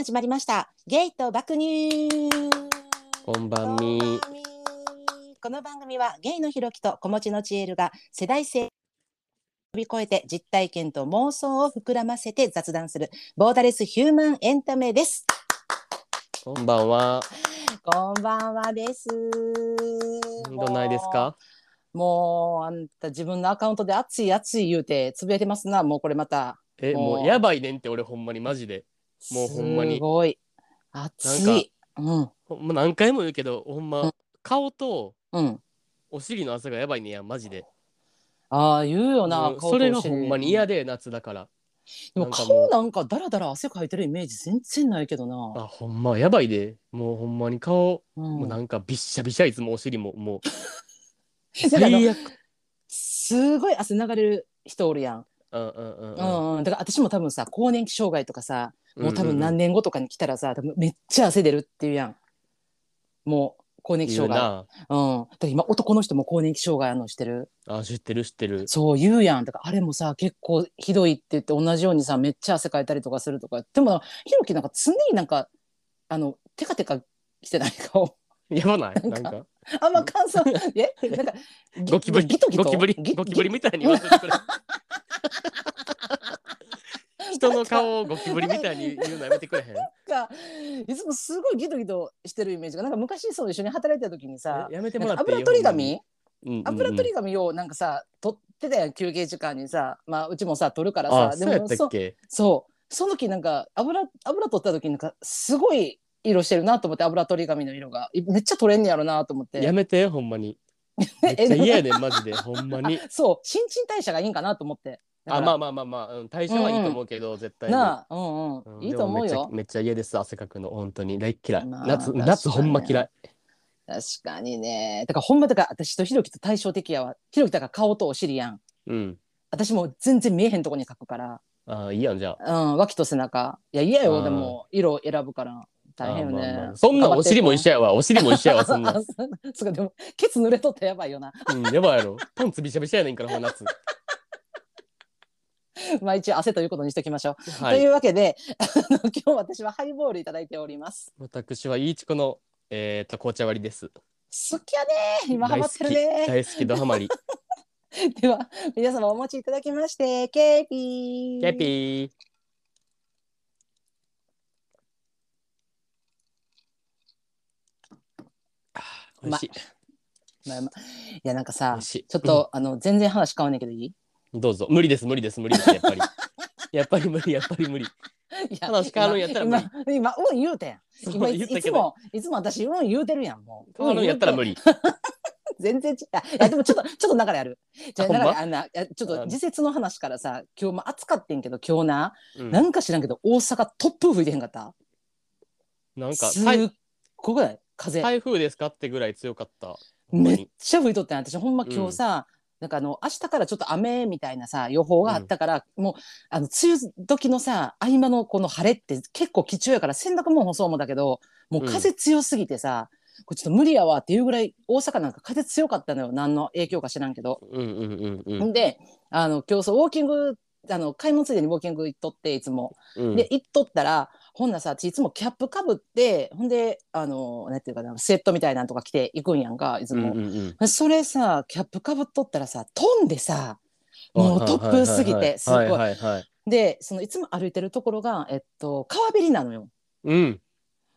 始まりました。ゲイと爆乳。こんばんみ。こんばんみこの番組はゲイのひろきと子持ちのちえるが世代性を飛び越えて実体験と妄想を膨らませて雑談する。ボーダレスヒューマンエンタメです。こんばんは。こんばんはです。どないですか？もうあんた自分のアカウントで熱い熱い言うてつぶやいてますな。もうこれまた。え、もうもう。やばいねんって、俺ほんまに。マジで。もうほんまにすごい熱いうんほんま何回も言うけど、ほんうんま。顔とうんお尻の汗がやばいねんやん、マジで。ああ言うよなもう顔とそれがほんまに嫌で、夏だから。でも顔なんかだらだら汗かいてるイメージ全然ないけどな。あ、ほんま、やばいで。もうほんまに顔、うんもうなんかびっしゃびしゃいつもお尻も、もう。だからあの最悪。すごい汗流れる人おるやん。うんうんうんううん。んうん、だから私も多分さ更年期障害とかさもう多分何年年後とかに来たらさ多分めっちゃ汗出るっていうやん。もう更年期言う障害。な。うん。だから今男の人も更年期障害あのしてる？あ、知ってる知ってる。そう言うやん。だからあれもさ結構ひどいって言って同じようにさめっちゃ汗かいたりとかするとか。でもひろきなんか常になんかあのテカテカしてない顔。やばない？なんか。あんま感想え？なんかギゴキブリ、ギトギト？ゴキブリ、ギゴキブリみたいに言わせてくれ。人の顔をゴキブリみたいに言うのやめてくれへん？かいつもすごいギトギトしてるイメージがなんか昔そう一緒に働いてた時にさえやめてもらっていい？油取り紙？油取り紙をなんかさ取ってたやん休憩時間にさまあうちもさ取るからあ、さそうやったっけ？そう。その時なんか油油取った時になんかすごい色してるなと思って油取り紙の色が。いめっちゃ取れんねやろなと思って。やめて、ほんまに。めっちゃ嫌やで、マジで、ほんまに。そう。新陳代謝がいいんかなと思ってあ、まあまあまあまあ、うん代謝はいいと思うけど、絶対に。なあうんうん、うんいいと思うよでもめっちゃめっちゃ嫌です、汗かくの、本当に。大っ嫌い。まあ夏、確かに夏ほんま嫌い。確かにねだからほんまだから私とひろきと対照的やわひろきだから顔とお尻やんうん。私もう全然見えへんとこに描くから、あ、いいやん、じゃあ。うん、脇と背中いや嫌よでも色選ぶから大変よね、あまあまあそんなんお尻も一緒やわ。お尻も一緒やわ、そんな そうかでもケツ濡れとったらやばいよなうん、やばいやろ。パンツびしゃびしゃやねんから、ほんま夏。まあ一応汗ということにしておきましょう、はい。というわけで あの今日私はハイボールいただいております私はいいちこの、えっと、紅茶割りです。好きやね今ハマってるね大好き、ドハマり。では皆様お持ちいただきましてケーピーキャピー。あー美味しい。まあまあいやなんかさ美味しいちょっと、あの全然話変わんねんけどいい？どうぞ。無理です、無理です、無理です、やっぱり。やっぱり無理、やっぱり無理。いや話変わるんやったら無理。今今うん言うてん。今いつもいつも私うん言うてるやんもう。変わるんやったら無理。理。全然違ういやでもちょっと ちょっと流れある。じゃあまあんなちょっと時節の話からさ今日も暑かってんけど今日な、うん。なんか知らんけど大阪突風吹いてへんかった？なんかすっ台ごい。風台風ですか？ってぐらい強かった。めっちゃ吹いとったんや私。ほんま今日さ、なんかあの明日からちょっと雨みたいなさ予報があったから、もうあの梅雨時のさ合間のこの晴れって結構貴重やから洗濯物もそうもだけどもう風強すぎてさ、これちょっと無理やわっていうぐらい大阪なんか風強かったのよ何の影響か知らんけど。うんうんうんうん。であの今日そうウォーキングあの買い物ついでにウォーキング行っとっていつも。うんで行っとったらほんなさ私いつもキャップかぶってほんであのなんていうかなスウェットみたいなんとか着て行くんやんかいつも。うんうんうんそれさキャップかぶっとったらさ飛んでさもう突風すぎてすっごいはいはいはい。でそのいつも歩いてるところが、えっと、川べりなのよ。うん。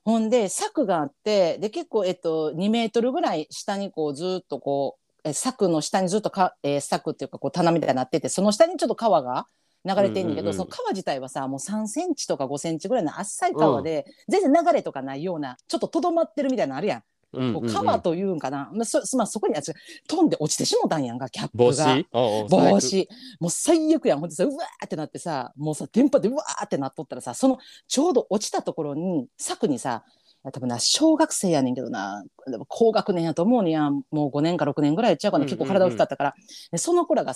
ほんで柵があってで結構、えっと、2メートルぐらい下にこうずっとこうえ柵の下にずっとか、えー柵っていうかこう棚みたいになっててその下にちょっと川が流れてんねんけど、うんうんうん。その川自体はさもう3センチとか5センチぐらいの浅い川で、全然流れとかないようなちょっととどまってるみたいなのあるやん。うんうんうん。川というんかな、まあそまあ、そこに飛んで落ちてしもたんやんかキャップ帽が。帽子。もう最悪やん。ほんでさうわーってなってさもうさ電波でうわーってなっとったらさそのちょうど落ちたところに柵にさ多分な小学生やねんけどな。高学年やと思うにやもう5年か6年ぐらいちゃうかな、うんうんうん。結構体大きかったから。でその子らが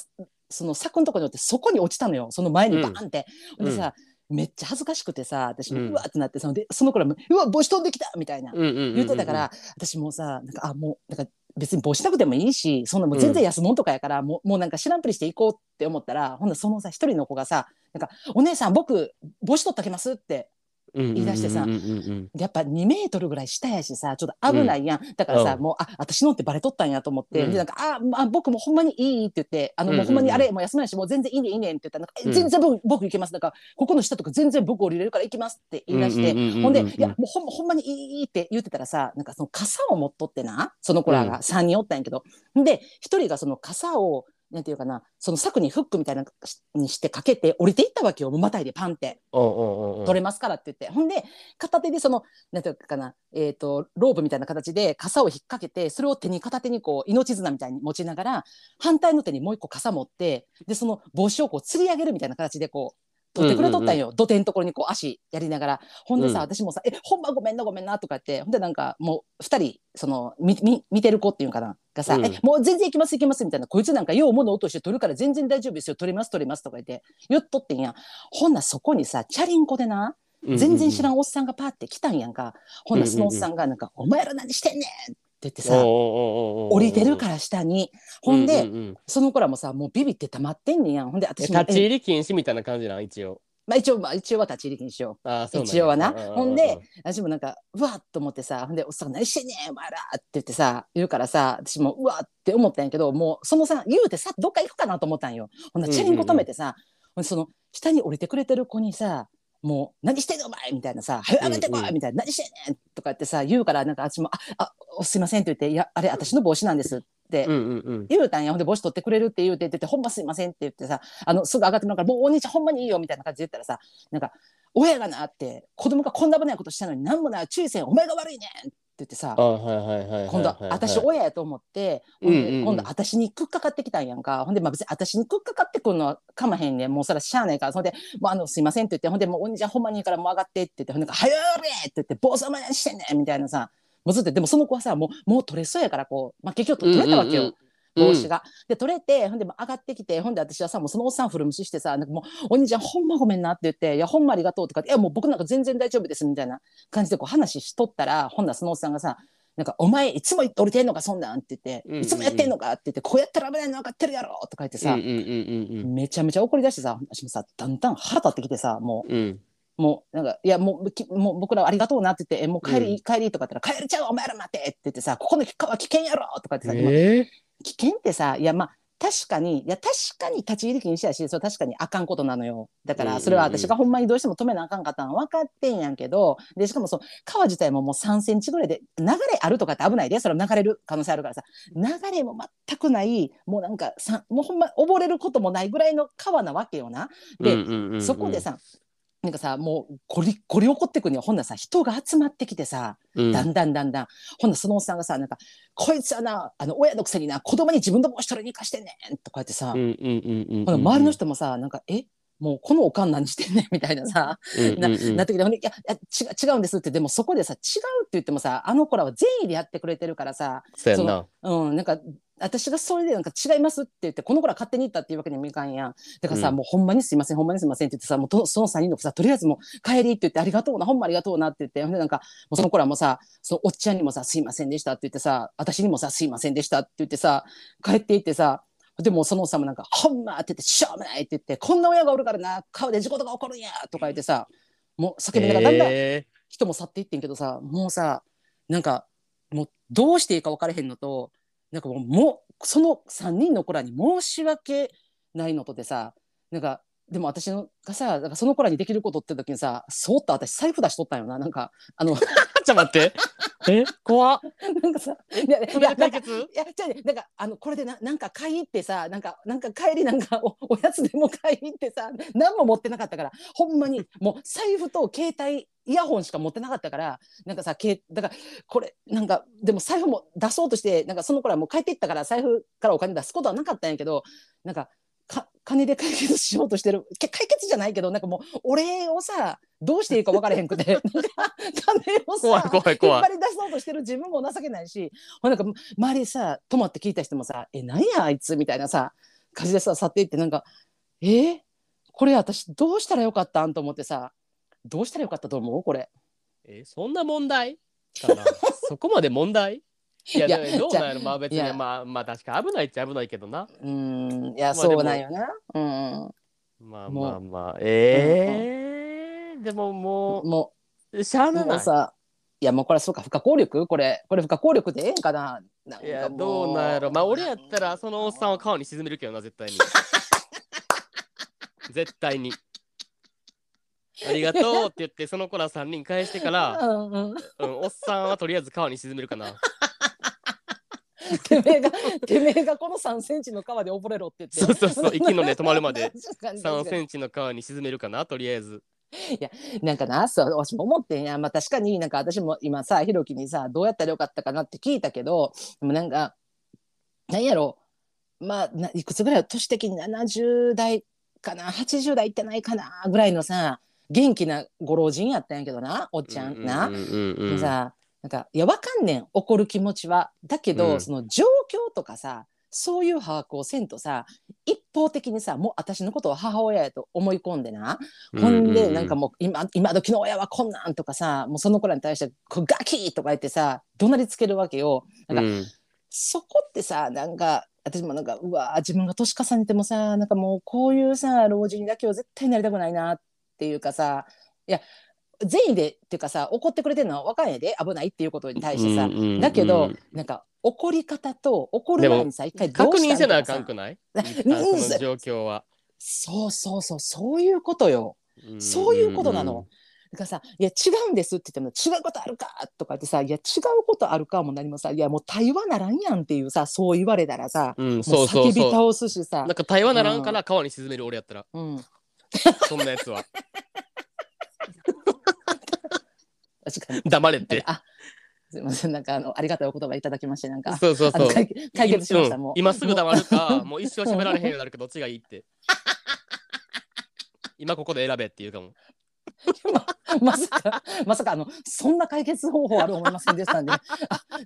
その柵のとこによってそこに落ちたのよ。その前にバーンって。うんでさ、めっちゃ恥ずかしくてさ私もうん。うわーってなってそのでその子らも「うわ帽子飛んできた!」みたいな。うんうんうんうん言ってたから、私もうさなんかあもうなんか別に帽子なくてもいいしそんなもう全然安物とかやから、もうもうなんか知らんぷりしていこうって思ったらほんならそのさ一人の子がさなんか「お姉さん僕帽子取ってあげます」って言い出してさ。やっぱ2メートルぐらい下やしさちょっと危ないやん、だからさ、うん。もうあ私のってバレとったんやと思って、うん。でなんかあ、まあ僕もほんまにいいって言ってあの、もうほんまにあれもう休みないしもう全然いいねんいいねんって言ったら全然僕僕行けます。だからここの下とか全然僕降りれるから行きますって言い出して、ほんでいやもうほんまほんまにいいって言ってたらさなんかその傘を持っとってな。その子らが3人おったんやけど、で1人がその傘をなんていうかなその柵にフックみたいなのにしてかけて降りていったわけよまたいでパンって。取れますからって言って、ほんで片手でそのなんていうかな、えー、とロープみたいな形で傘を引っ掛けてそれを手に片手にこう命綱みたいに持ちながら反対の手にもう一個傘持ってでその帽子をこう吊り上げるみたいな形でこう取ってくれとったんよ、土手のところにこう足やりながら。ほんでさ、うん。私もさ「えほんまごめんなごめんな」とか言って。ほんでなんかもう2人そのみみ見てる子っていうのかな。がさ「うん。えもう全然行きます行きます」みたいな「こいつなんかよう物落として取るから全然大丈夫ですよ取ります取ります」とか言って。言っとってんや。ほんならそこにさチャリンコでな全然知らんんおっさんがパーって来たんやんか。ほんならそのおっさんがなんか「お前ら何してんねん!」っってさ降降りてるから下に。ほんで、うんうんうん。その子らもさもうビビって溜まってんねんやん。ほんでえ私も立ち入り禁止みたいな感じなん一応。まあ、一応、まあ、一応は立ち入り禁止しよ一応はな。ほんでう私もなんかうわっと思ってさほんでおっさんが「何してんねんお前ら!」って言ってさ言うからさ私もうわって思ったんやけどもうそのさ言うてさどっか行くかなと思ったんよ。ほんならチャリンコ止めてさ、ほんでその下に降りてくれてる子にさもう「何してんのお前!」みたいなさ「早く上げてこい!」みたいな「何してんねん!」とかってさ言うからなんか私も「ああおすいません」って言って「いやあれ私の帽子なんです」って言うたんやほんで帽子取ってくれるって言うてって言って「ほんますいません」って言ってさあのすぐ上がってもらうから「もうお兄ちゃんほんまにいいよ」みたいな感じで言ったらさなんか「親がな」って子供がこんな危ないことしたのに何もない注意せんお前が悪いねんって言ってさ今度は私親やと思ってほんうんうんうん。で今度私にくっかかってきたんやんか。ほんでまあ別に私にくっかかってくるのはかまへんねん。もうそらしゃあないから。そんで「もうあのすいません」って言ってほんでもうお兄ちゃんほんまにいいからもう上がってって言ってほんで「はよれ!」って言って「坊主お前何してんねん」みたいなさ。もうずっとでもその子はさもうもう取れそうやからこう、まあ、結局取れたわけよ。うんうんうん帽子が。で取れてほんで上がってきてほんで私はさもうそのおっさん古無視してさなんかもう「お兄ちゃんほんまごめんな」って言って「いやほんまありがとう」とかって「いやもう僕なんか全然大丈夫です」みたいな感じでこう話しとったらほんならそのおっさんがさなんか「お前いつも降りてんのかそんなん」って言って「うんうんうん。いつもやってんのか」って言って「こうやったら危ないの分かってるやろ」とか言ってさ、うんうんうんうんめちゃめちゃ怒り出してさ私もさだんだん腹立ってきてさもう。うん。うんもうなんかいやもうきもう僕らはありがとうなって言ってえもう帰り、うん。帰りとか言ったら帰れちゃうお前ら待てって言ってさここの川危険やろとか言ってさ、今えー？危険ってさいやまあ確かにいや確かに立ち入り禁止やしそれは確かにあかんことなのよ。だからそれは私がほんまにどうしても止めなあかんかったのは分かってんやんけどでしかもそう川自体ももう3センチぐらいで流れあるとかって危ないでそれは流れる可能性あるからさ。流れも全くないもうなんかさもうほんま溺れることもないぐらいの川なわけよな。でそこでさなんかさもうゴリゴリ怒ってくんよほんならさ人が集まってきてさうん。だんだんだんだん、ほんならそのおっさんがさなんか「こいつはなあの親のくせにな子供に自分の帽子取りに行かしてんねん」とか言ってさ、うんうんうんうんほ周りの人もさなんか「え？もうこのおかん何してんねん」みたいなさ、ななってきてほんで「いやいや違う違うんです」って。でもそこでさ違うって言ってもさあの子らは善意でやってくれてるからさそうな。うん、なんか私がそれでなんか違いますって言ってこの子ら勝手に行ったっていうわけにもいかんやん。だからさ、うん。もうほんまにすいませんほんまにすいませんって言ってさもうとその3人の子さとりあえずもう帰りって言ってありがとうなほんまありがとうなって言ってほんでなんかもうその子らもさそのおっちゃんにもさすいませんでしたって言ってさ私にもさすいませんでしたって言ってさ帰っていってさでもそのおっさんもなんか「ほんま」って言って「しょうもない」って言って「こんな親がおるからな川で事故とか起こるんや」とか言ってさもう叫びながらだんだんえ。人も去っていってんけどさもうさなんかもうどうしていいか分からへんのとなんかもうもうその3人の子らに申し訳ないのとでさなんかでも私のがさその子らにできることって時にさそーっと私財布出しとったんよななんかあのー、ちょっと待って。え怖っ。なんかさいやいそれやなんかで解決いやじゃあねなんかあのこれでななんか買い行ってさなんかなんか帰りなんかお おやつでも買い行ってさ何も持ってなかったからほんまにもう財布と携帯イヤホンしか持ってなかったからなんかさけだからこれなんかでも財布も出そうとしてなんかその頃はもう帰っていったから財布からお金出すことはなかったんやけどなんかか金で解決しようとしてる。け解決じゃないけどなんかもうお礼をさどうしていいか分からへんくて。金をさ怖い怖い怖い。引っ張り出そうとしてる自分も情けないしなんか周りさ泊まって聞いた人もさ「えなんやあいつ」みたいなさ感じでさ去っていってなんか「えーこれ私どうしたらよかったん?」と思ってさどうしたらよかったと思う？これ。えそんな問題？かな。そこまで問題？いやいやどうなんやろ。まあ別いや。にまあまあ確か危ないっちゃ危ないけどな。うーんいや、まあそうなんよな。うんまあもう。まあまあええー、でももうもしゃあなない。もうさいやもうこれそうか不可抗力？これこれ不可抗力でええんかな？なんかいやもどうなんやろ。まあ俺やったらそのおっさんを川に沈めるけどな絶対に。絶対に。ありがとうって言ってその子ら3人返してから、うんうん、うん、おっさんはとりあえず川に沈めるかな てめえがてめえがこの3センチの川で溺れろって言って。そうそうそう 息の根止まるまで確かに3確かにセンチの川に沈めるかなとりあえず。なんかなそう私も思ってんや。まあ確かになんか私も今さひろきにさどうやったらよかったかなって聞いたけどでもなんかなんやろ。まあないくつぐらい年的に70代かな80代いってないかなぐらいのさ元気なご老人やったんやけどなおっちゃんな。さなんかいやわかんねん怒る気持ちは。だけど、うんその状況とかさそういう把握をせんとさ一方的にさもう私のことを母親やと思い込んでな、ほんでなんかもう今今時の親はこんなんとかさもうその子らに対してこうガキーとか言ってさ怒鳴りつけるわけよ。なんかうんそこってさなんか私もなんかうわー自分が年重ねてもさなんかもうこういうさ老人だけは絶対なりたくないなっていうかさいや善意でっていうかさ怒ってくれてるのは分かんやで危ないっていうことに対してさ、うんうんうんだけどなんか怒り方と怒る前にさ一回ど確うした認せなあかんくない？状況は、そうそうそうそういうことよ。んそういうことなの。だからさ「いや違うんです」って言っても「違うことあるか」とか言ってさ「いや違うことあるか」も何もさ「いやもう対話ならんやん」っていうさそう言われたらさうん、もうそうそう叫び倒すしさ。なんか対話ならんから川に沈める俺やったら、うん、そんなやつは 確かに。黙れって。あすいません。なんかあのありがたいお言葉いただきましてなんか。そうそうそう。あの解解決しました、うん。もう。今すぐ黙るかもう。一生喋られへんようになるかどっちがいいって。今ここで選べっていうかも。まさかまさかあのそんな解決方法ある思いませんでしたんで。あ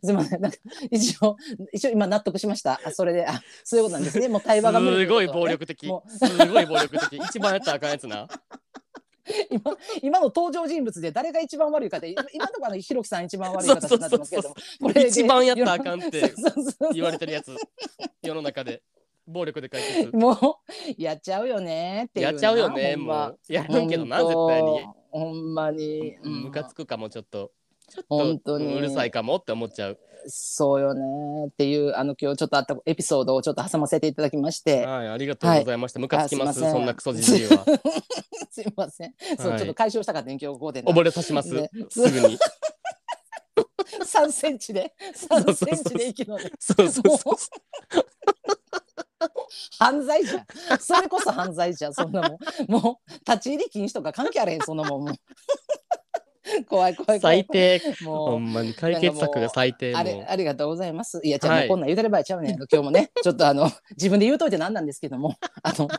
すいません。なんか一応一応今納得しました。あそれであそういうことなんですね。もう対話が無理すごいとうことね暴力的。すごい暴力的。一番やったらあかんやつな 今今の登場人物で誰が一番悪いかって今今のところひろきさん一番悪い形になってますけれども。これで一番やったらあかんって言われてるやつ。世の中で。暴力で解決。もうやっちゃうよねってやっちゃうよねもう。やるんけどな絶対に。ほんまに、うん。ムカつくかもちょっとちょっ本当に。とうるさいかもって思っちゃう。そうよね。っていうあの今日ちょっとあったエピソードをちょっと挟ませていただきまして。はいありがとうございました。ムカつきますそんなクソじじいは。すいません、そうはい。ちょっと解消したかったん今日ここでな。溺れさします。ねすぐに。3センチで3センチで息のねそうそうそう犯罪じゃん。それこそ犯罪じゃんそんなもん。もう立ち入り禁止とか関係あれへんそんなもん。もう怖い怖い怖最い低。もう。ほんまに解決策が最低あれもありがとうございます。いや、じゃあ、はい。こんなん言うてる場合ちゃうねん。今日もね、ちょっとあの、自分で言うといてなんなんですけども、あの、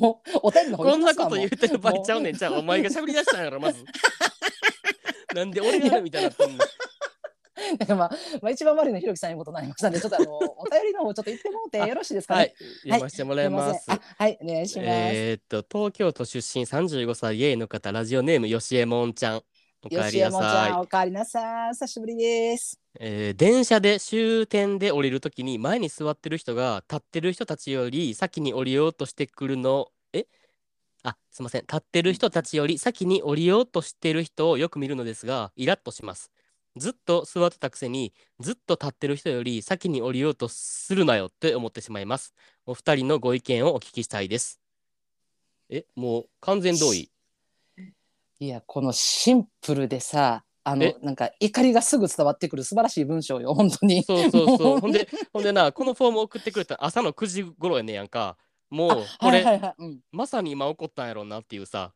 もう、お便りこんなこと言うてる場合ちゃうねん。ちゃうお前が喋り出したんやろまず。なんで俺がやるみたいになってんの だからまあ、まあ、一番悪いのひろきさんいうことになりましたんで、ちょっとあの、お便りの方ちょっと言ってもうてよろしいですかね。はい。読ませてもらいます。はい、お願いします。えーっと東京都出身35歳ゲイの方ラジオネームよしえもんちゃん。おかえりなさおかえりなさい。久しぶりです。い、えー電車で終点で降りるときに前に座ってる人が立ってる人たちより先に降りようとしてくるの。え？あすいません。立ってる人たちより先に降りようとしてる人をよく見るのですがイラッとしますずっと座ってたくせにずっと立ってる人より先に降りようとするなよって思ってしまいます。お二人のご意見をお聞きしたいです。えもう完全同意？いや、このシンプルでさ、あのえ、なんか怒りがすぐ伝わってくる素晴らしい文章よ、本当に。そうそうそう。ほんでほんでなこのフォーム送ってくれたの朝の9時頃やねやんか。もうこれ、はいはいはい。うん。まさに今起こったんやろうなっていうさ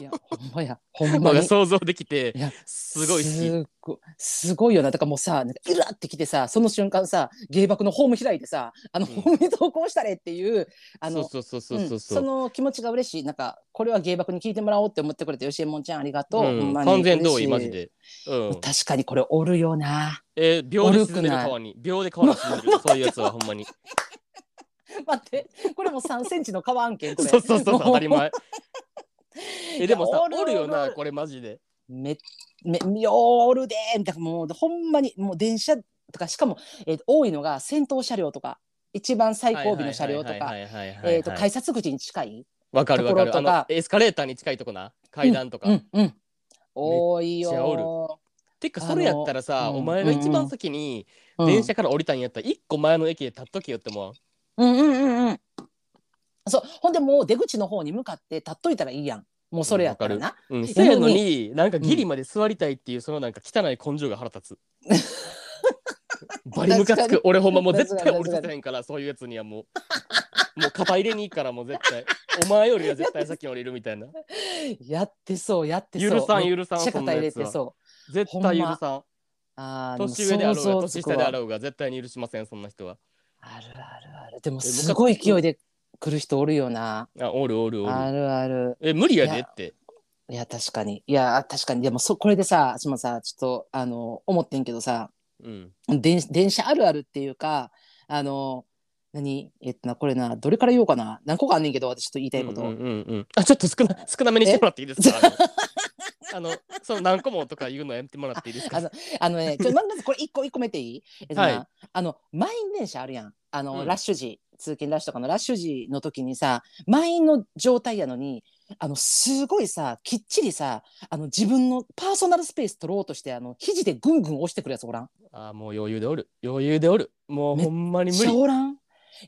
いや、ほんまや、ほんまに。想像できていやすごいすごすごいよな。だからもうさなんかイラってきてさその瞬間さ芸爆のホーム開いてさあの、うん。ホームに投稿したれっていうあのその気持ちが嬉しい。なんかこれは芸爆に聞いてもらおうって思ってくれてよしえもんちゃんありがとう、うん。完全同意マジで、うん。確かにこれおるよな。えー秒で沈める川に。秒で川に沈める そういうやつはほんまに。待って。これも3センチの川案件これ。そうそうそうも当たり前 えでもさおるおるよなこれマジでめめおるでみたいなもうほんまにもう電車とかしかも、えー多いのが先頭車両とか一番最後尾の車両とか改札口に近いわかるわかる。エスカレーターに近いとこな。階段とか。うんうん多いよてかそれやったらさ、お前が一番先にうん電車から降りたんやったら一個前の駅で立っとけよってもうんうんうんうんそう。ほんでもう出口の方に向かって立っといたらいいやん。もうそれやったらな、う。うん、やせやののになんかギリまで座りたいっていうそのなんか汚い根性が腹立つ。バリムカつく俺ほんまもう絶対降りさせへんからそういうやつにはもう。もう肩入れに行くからもう絶対。お前よりは絶対先に降りるみたいな。やってそうやってそう。許さん許さんそんなやつてそう。絶対許さん。あ年上であろうが年下であろうが絶対に許しませんそんな人は。あるあるある。でもえすごい勢いで来る人おるよな。あおるおるおる。あるある。え無理やでって。いや確かに。いや確かに。でもそこれでさ私もさちょっとあの思ってんけどさ。うん。電電車あるあるっていうかあの何？えっとなこれなどれから言おうかな？何個かあんねんけど私ちょっと言いたいこと、うんうんうんうん。あちょっと少な少なめにしてもらっていいですか？あの その何個もとか言うのやめてもらっていいですか？あのあのねちょまずこれ一個一個目っていい、えっとなはい。あの満員電車あるやんあの、うん。ラッシュ時通勤ラッシュとかのラッシュ時の時にさ満員の状態やのにあのすごいさきっちりさあの自分のパーソナルスペース取ろうとしてあの肘でぐんぐん押してくるやつおらん？あもう余裕でおる。余裕でおる。もうほんまに無理。おらん？い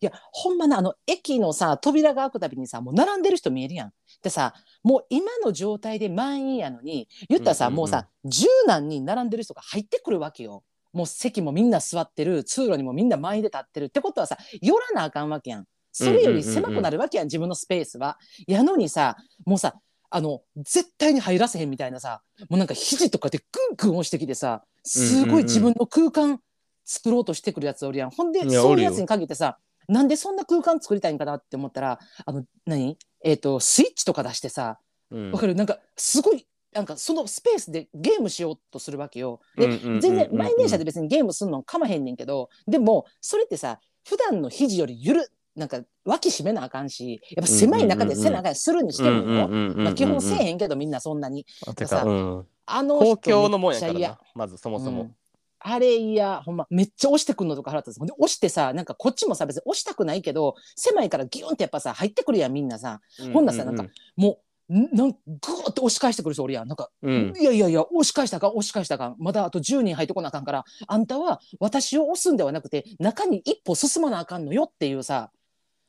やほんまなあの駅のさ扉が開くたびにさもう並んでる人見えるやん。でさもう今の状態で満員やのに言ったらさ、うんうんうん。もうさ十何人並んでる人が入ってくるわけよ。もう席もみんな座ってる通路にもみんな満員で立ってるってことはさ寄らなあかんわけやん。それより狭くなるわけやん、自分のスペースは。やのにさもうさあの絶対に入らせへんみたいなさもうなんか肘とかでグングン押してきてさすごい自分の空間作ろうとしてくるやつおるやん。ほんでそういうやつに限ってさなんでそんな空間作りたいんかなって思ったらあの何？えっ、とスイッチとか出してさうんわかる？なんかすごいなんかそのスペースでゲームしようとするわけよ。で、全然満員電車で別にゲームすんのかまへんねんけどでもそれってさ普段の肘よりゆるなんか脇締めなあかんしやっぱ狭い中でせなあかんするにしてもよ、まあ、基本せえへんけどみんなそんなに。さてか、うん、あの公人共のもんやからなまずそもそも、うん。あれいやほんまめっちゃ押してくんのとか腹立つ。ほんで押してさなんかこっちもさ別に押したくないけど狭いからギュンってやっぱさ入ってくるやんみんなさ。ほんならさなんかもうんなんグーって押し返してくる人おるやん。なんか、うん。いやいやいや押し返したかん押し返したかん。まだあと10人入ってこなあかんからあんたは私を押すんではなくて中に一歩進まなあかんのよっていうさ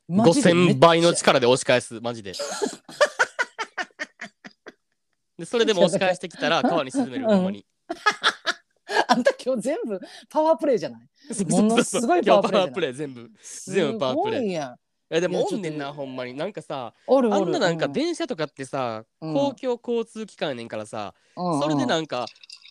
マジでめっちゃ。5000倍の力で押し返す。マジで。でそれでも押し返してきたら川に沈める。うん。ほんまに。あんた今日全部パワープレイじゃない？ものすごいパワープレイ全部。全部パワープレイ。すごいやんえでもおんねんなほんまに。なんかさおるおるあんななんかう電車とかってさ、うん。公共交通機関やねんからさ、うんそれでなんか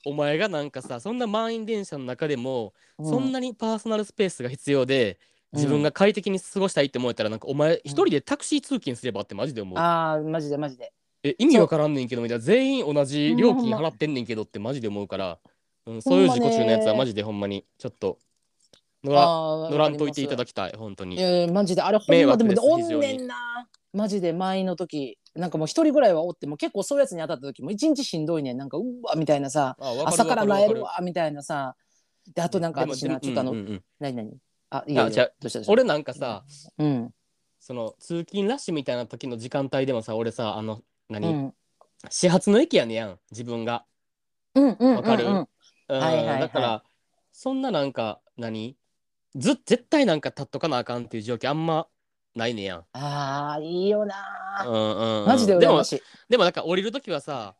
お前がなんかさそんな満員電車の中でも、うん。そんなにパーソナルスペースが必要で自分が快適に過ごしたいって思えたらなんかお前一人でタクシー通勤すればってマジで思う、ああマジでマジで。え意味わからんねんけどみたいな。全員同じ料金払ってんねんけどってマジで思うから、うん、そういう自己中のやつはマジでほんまにちょっと乗ら乗らんといていただききたい本当に。いやいやマジであれほんまでもおんねんな。マジで満員の時なんかもう一人ぐらいはおっても結構そういうやつに当たった時も一日しんどいねん。なんかうわみたいなさ朝からなえるわみたいなさであとなんか私なちょっとあの、うんうんうん。何何？あいいよいいよあじゃあどうしたどうした？俺なんかさうん。その通勤ラッシュみたいな時の時間帯でもさ俺さあのう何、ん。始発の駅やねやん自分が、うんうんうんわかる？だからそんななんか何？ず絶対なんか立っとかなあかんっていう状況あんまないねやん、あーいいよな。うんうんうん。マジででもしい。でもなんか降りる時はさ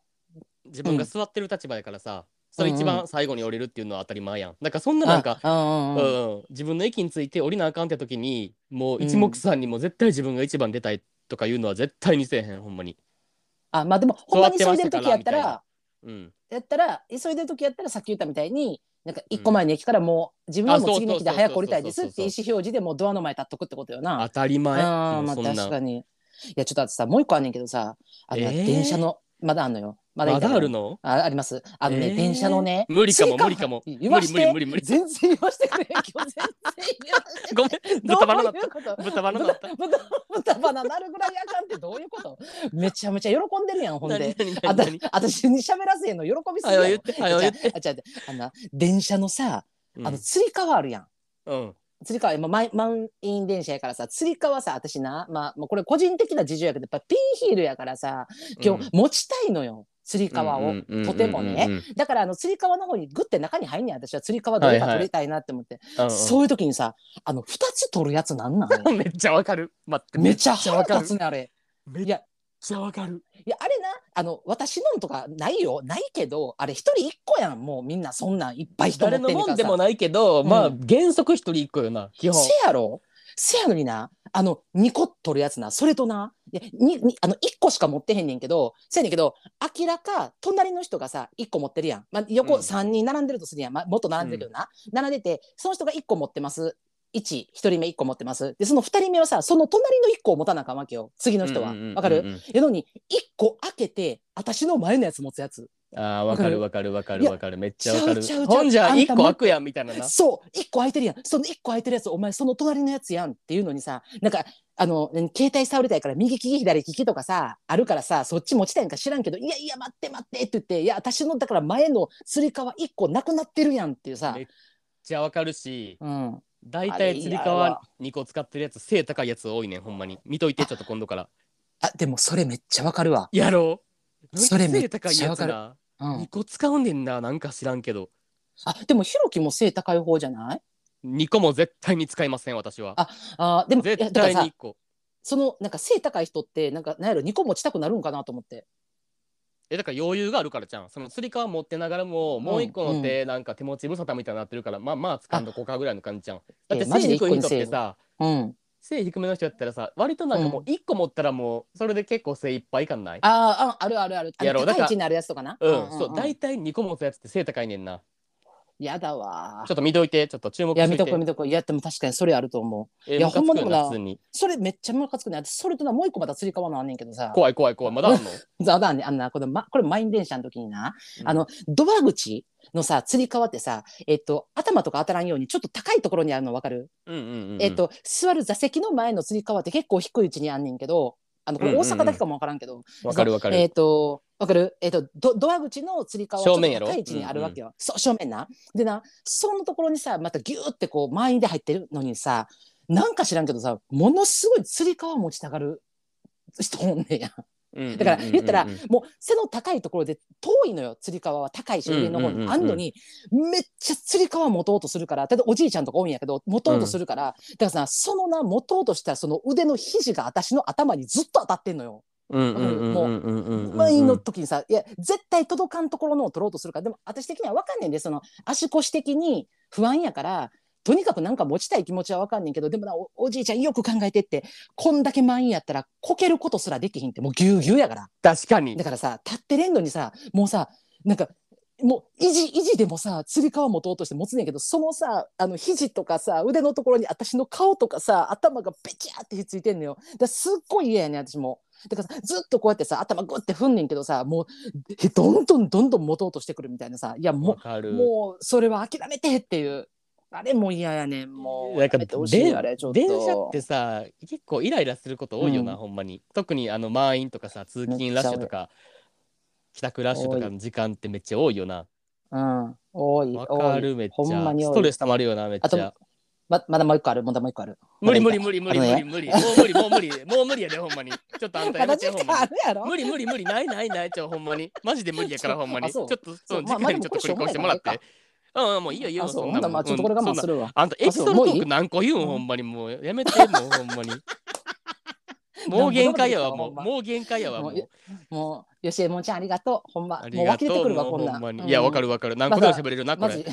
自分が座ってる立場やからさ、それ一番最後に降りるっていうのは当たり前やん。だからそんななんかあうんうんうん。うん、自分の駅について降りなあかんって時にもう一目散にも絶対自分が一番出たいとかいうのは絶対にせえへんほんまに。あまあでもほんまに急いでる座ってました時やったからみたいな。らうん。やったら急いでる時やったらさっき言ったみたいになんか一個前の駅からもう自分はもう次の駅で早く降りたいですって意思表示でもうドアの前立っとくってことよな。当たり前。あーまあ確かに。いやちょっとあとさもう一個あんねんけどさあの、えー？電車のまだあんのよ。まだいまただあるの？ああります。あのね、えー。電車のね。無理かも追加無理かも。言わして。無理無理無理無理。全然言わしてくれ。今日全然言わして。ごめん豚バナだっどういうこと？た豚バナだった。豚豚バナなるぐらいあかんってどういうこと？めちゃめちゃ喜んでるやんほんで。何何あた何何私に喋らせへんの喜びすぎやろはよ言ってはよ言ってあじゃああじゃああの電車のさうん。あのつり革あるやん。うんつり革今満満員電車やからさつり革さ私なまあもうこれ個人的な事情やけどやっぱピンヒールやからさ今日持ちたいのよ、つり革を、とてもね、だからあのつり革の方にグッて中に入んねん私はつり革どれか取りたいなって思って、うんうん。そういう時にさあの2つ取るやつなんなん？めっちゃわかる。待ってめっちゃ腹わかる。立つねあれ。めっいやちゃわかる。いやあれなあの私のんとかないよ。ないけどあれ一人一個やん。もうみんなそんなんいっぱい人持誰のもんでもないけど、うん。まあ原則一人一個よな基本。せやろ。せやのにな。あの2個取るやつな。それとな。いやににあの1個しか持ってへんねんけどせやねんけど明らか隣の人がさ1個持ってるやん、まあ、横うん。3人並んでるとするやん、まあ、もっと並んでるけどな、並んでてその人が1個持ってます11人目1個持ってます。でその2人目はさその隣の1個を持たなあかんわけよ。次の人は。わ、うんうんかる？やのに1個開けて私の前のやつ持つやつ。ああわかるわかる？わかるわかるめっちゃわかる。ほんじゃあんたも一個開くやんみたいなな。そう1個空いてるやん。その1個空いてるやつお前その隣のやつやんっていうのにさなんかあの何携帯触りたいから右利き左利きとかさあるからさそっち持ちたいんか知らんけどいやいや待って待ってって言っていや私のだから前のつり革1個なくなってるやんっていうさ。め、っちゃわかるし。うん、大体つり革わ2個使ってるやつ背高いやつ多いねんほんまに。見といてちょっと今度から。あでもそれめっちゃわかるわ、やろ？うそれめっちゃ背高いやつわかるなうん。2、個使うねんななんか知らんけど。あでもひろきも背高い方じゃない？2個も絶対に使いません私は。ああでも絶対にだからさ1個。そのなんか背高い人ってなんかなんやろ2個持ちたくなるんかなと思ってえだから余裕があるからじゃん。そのつり革持ってながらも、もう一個の手なんか手持ち無沙汰みたいになってるからまあまあ掴んどこうかぐらいの感じじゃんだって背低い人ってさうん。背低めの人やったらさ割となんかもう1個持ったらもうそれで結構精いっぱい感ない？あーああるあるある。やろうだから高い位置にあるやつとかな？うん、そう大体2個持つやつって背高いねんなやだわ。ちょっと見といてちょっと注目いや見しとこ見とこいやでも確かにそれあると思う。えいやほんまでもなそれめっちゃムカつくね。私それとなもう一個またつり革のあんねんけどさ。怖い怖い怖いまだあんの？ざだねあんな。この、ま、これ満員電車の時にな、うん。あのドア口のさつり革ってさえっと頭とか当たらんようにちょっと高いところにあるの分かる、うんうんうんうん。えっと座る座席の前のつり革って結構低い位置にあんねんけどあのこれうんうんうん。大阪だけかも分からんけど、わかるわかる、えっ、と、わかる？えっ、とド、ドア口のつり革はちょっと正面やろ高い位置にあるわけよ。そう、正面な。でな、そのところにさ、またギューってこう、満員で入ってるのにさ、なんか知らんけどさ、ものすごいつり革持ちたがる人おんねんや。うんだから言ったら、うんうんうんもう背の高いところで遠いのよ、つり革は高いし、上の方にあんのに、めっちゃつり革持とうとするから、例えばおじいちゃんとか多いんやけど、持とうとするから、だからさ、そのな、持とうとしたその腕の肘が私の頭にずっと当たってんのよ。うんうんうんうんうんうんうん前の時にさ、いや、絶対届かんところのを取ろうとするから、でも私的には分かんねんで、その足腰的に不安やから、とにかくなんか持ちたい気持ちは分かんねんけど、でもなお、じいちゃんよく考えてって、こんだけ満員やったら、こけることすらできひんって、もうぎゅうぎゅうやから。確かにだからさ、立ってれんのにさ、もうさ、なんか、もう維持維持でもさつり革持とうとして持つねんけどそのさあの肘とかさ腕のところに私の顔とかさ頭がベチャーってひっついてんのよだからすっごい嫌やね私もだからさずっとこうやってさ頭グッて踏んねんけどさもうえどんどんどんどん持とうとしてくるみたいなさいやもうもうそれは諦めてっていう。あれも嫌やねん。もう電車ってさ結構イライラすること多いよな、うん。ほんまに。特にあの満員とかさ通勤ラッシュとか帰宅ラッシュとかの時間ってめっちゃ多いよな。うん。多いわかるめっちゃ。ストレスたまるよなめっちゃままだもう一個ある？まだもう一個ある？無理無理無理無理無理無理。もう無理もう無理。もう無理やでほんまに。ちょっとあんたやめてほんまに。無理無理無理。ないないないちょほんまに。マジで無理やからほんまに。ちょっとそそう。うまあ時間にちょっと繰り越してもらって。うんうんもういいよいいよあそんなまあちょっとこれ我慢するわ。あんたエピソードトーク何個言うんうん。ほんまにもう。やめてもうほんまに。もう限界やわもう。もう限界やわもうもう。よしえもんちゃんありがとう。ほんま。もう湧き出てくるわこんないやわかるわかる。何個でも喋れるなこれ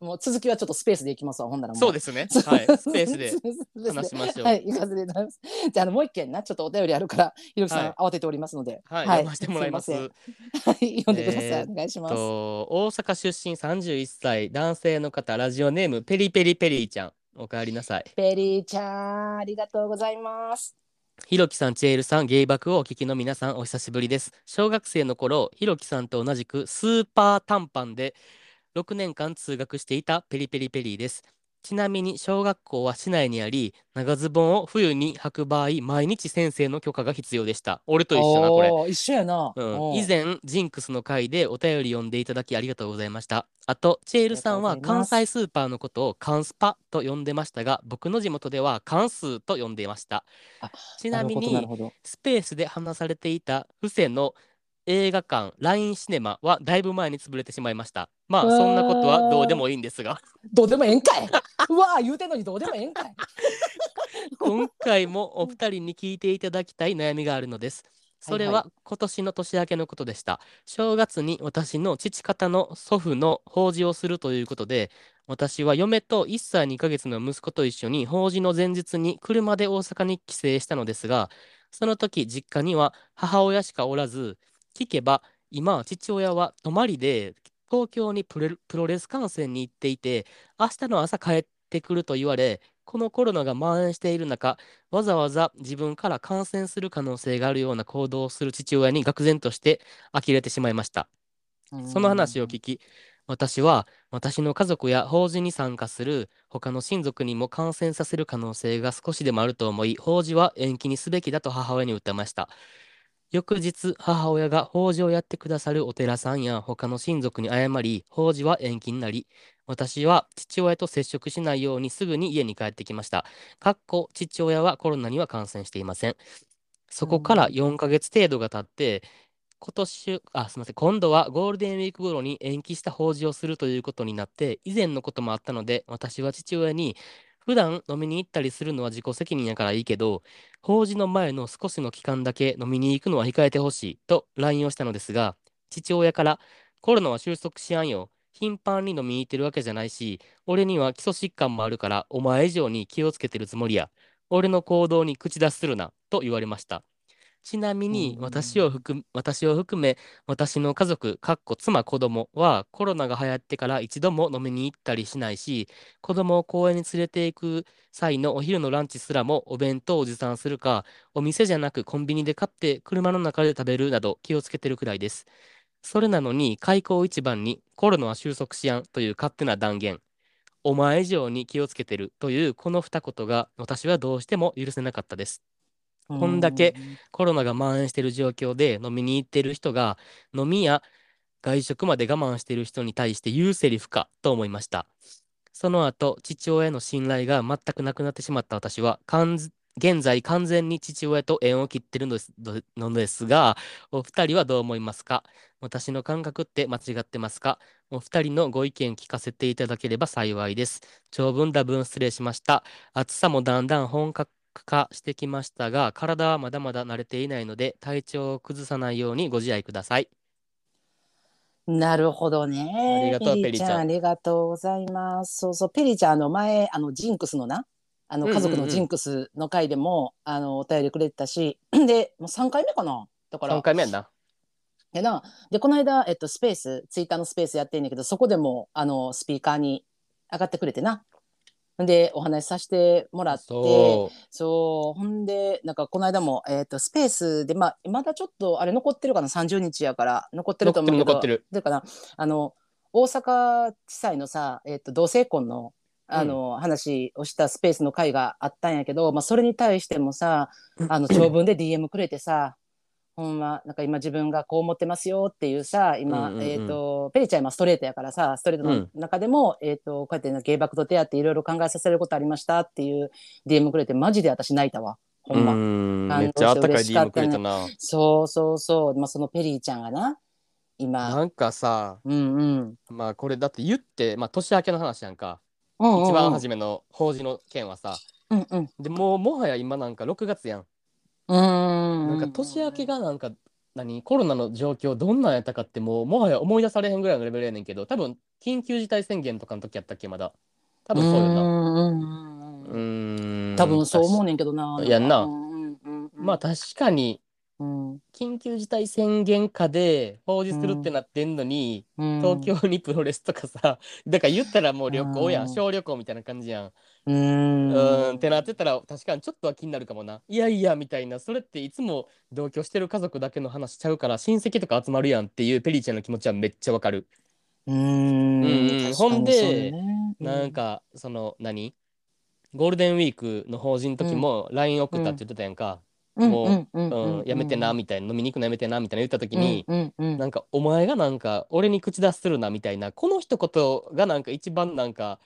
もう続きはちょっとスペースでいきますわほんならもそうですね。はい。スペースで話しましょう。はい、いかせていただきます。じゃあ、あの、もう一件な、ちょっとお便りあるから、ひろきさん、はい。慌てておりますので。はい読ませてもらいます。すいまはい、読んでください。えーお願いします。と大阪出身31歳男性の方ラジオネームペリペリペリーちゃん。おかえりなさい。ペリーちゃん、ありがとうございます。ひろきさん、チェールさん、ゲイバクをお聞きの皆さん、お久しぶりです。小学生の頃、ひろきさんと同じくスーパー短パンで6年間通学していたペリペリペリーです。ちなみに小学校は市内にあり、長ズボンを冬に履く場合、毎日先生の許可が必要でした。俺と一緒な、これ。おー一緒やな。うん、以前、ジンクスの回でお便り読んでいただきありがとうございました。あと、チェールさんはありがとうございます関西スーパーのことをカンスパと呼んでましたが、僕の地元では関数と呼んでいましたあ。ちなみるほどなるに、ほど。スペースで話されていた布施の映画館、ラインシネマはだいぶ前に潰れてしまいました。まあ、そんなことはどうでもいいんですが、どうでもええんかい。うわー言うてんのにどうでもええんかい。今回もお二人に聞いていただきたい悩みがあるのです。それはいはは今年の年明けのことでした。正月に私の父方の祖父の法事をするということで、私は嫁と1歳2ヶ月の息子と一緒に法事の前日に車で大阪に帰省したのですが、その時実家には母親しかおらず、聞けば今父親は泊まりで東京にプロレス観戦に行っていて、明日の朝帰ってくると言われ、このコロナが蔓延している中、わざわざ自分から感染する可能性があるような行動をする父親に愕然として呆れてしまいました。その話を聞き、私は私の家族や法事に参加する他の親族にも感染させる可能性が少しでもあると思い、法事は延期にすべきだと母親に訴えました。翌日、母親が法事をやってくださるお寺さんや他の親族に謝り、法事は延期になり、私は父親と接触しないようにすぐに家に帰ってきました。かっこ父親はコロナには感染していません。そこから4ヶ月程度が経って、今年、あ、すみません、今度はゴールデンウィーク頃に延期した法事をするということになって、以前のこともあったので、私は父親に、普段飲みに行ったりするのは自己責任やからいいけど、法事の前の少しの期間だけ飲みに行くのは控えてほしいと LINE をしたのですが、父親から、コロナは収束しやんよ。頻繁に飲みに行ってるわけじゃないし、俺には基礎疾患もあるから、お前以上に気をつけてるつもりや。俺の行動に口出しするな、と言われました。ちなみにうん私を含私を含め私の家族、かっこ妻、子供はコロナが流行ってから一度も飲みに行ったりしないし、子供を公園に連れて行く際のお昼のランチすらもお弁当を持参するか、お店じゃなくコンビニで買って車の中で食べるなど気をつけてるくらいです。それなのに開口一番にコロナは収束しやんという勝手な断言。お前以上に気をつけてるというこの二言が私はどうしても許せなかったです。こんだけコロナが蔓延している状況で飲みに行ってる人が飲みや外食まで我慢している人に対して言うセリフかと思いました。その後、父親への信頼が全くなくなってしまった私は、現在完全に父親と縁を切ってるのですどのですが、お二人はどう思いますか？私の感覚って間違ってますか？お二人のご意見聞かせていただければ幸いです。長文多文失礼しました。暑さもだんだん本格化してきましたが、体はまだまだ慣れていないので、体調を崩さないようにご自愛ください。なるほどね。ありがとうペリちゃんありがとうございます。そうそう、ペリちゃん、あの前、あのジンクスのな。あの家族のジンクスの回でも、あのお便りくれてたし、で、もう三回目かな？だから3、回目やんな。やな。で、この間、えっと、スペース、ツイッターのスペースやってんだけど、そこでも、あの、スピーカーに上がってくれてな。で、お話しさせてもらって、そそう、ほんで、なんかこの間も、えっ、と、スペースで、まあ、まだちょっと、あれ残ってるかな、30日やから、残ってると思うけど、残ってるでかな、あの、大阪地裁のさ、えっ、と、同性婚の、あの、話をしたスペースの会があったんやけど、まあ、それに対してもさ、あの、長文で DM くれてさ、ほんま、なんか今自分がこう思ってますよっていうさ、今、うんうんうんえっ、と、ペリちゃん今ストレートやからさ、ストレートの中でも、えっ、と、こうやって芸爆と出会っていろいろ考えさせることありましたっていう DM くれて、マジで私泣いたわ。ほう。んま。めっちゃあったかい DM くれたな。そうそうそう。まあ、そのペリーちゃんがな、今、なんかさ、うんうん。まあこれだって言って、まあ年明けの話やんか。うんうんうん一番初めの法事の件はさ。うんうん。でもうもはや今なんか6月やん。うーん。なんか年明けがなんか、何？コロナの状況どんなんやったかってもうもはや思い出されへんぐらいのレベルやねんけど多分緊急事態宣言とかの時やったっけまだ。多分そうよな。うん多分そう思うねんけどな。やんな。まあ確かにうん。緊急事態宣言下で法事するってなってんのに、うん。東京にプロレスとかさ だから言ったらもう旅行やん、うん。小旅行みたいな感じやん。ううん。ーんってなってたら確かにちょっとは気になるかもな。いやいやみたいなそれっていつも同居してる家族だけの話しちゃうから親戚とか集まるやんっていうペリーちゃんの気持ちはめっちゃわかる。うーん。うん。ほんでなんかその何？ゴールデンウィークの法人の時も LINE 送ったって言ってたやんか、もう、うんやめてなみたいな飲みに行くのやめてなみたいな言った時に、なんかお前がなんか俺に口出しするなみたいなこの一言がなんか一番なんか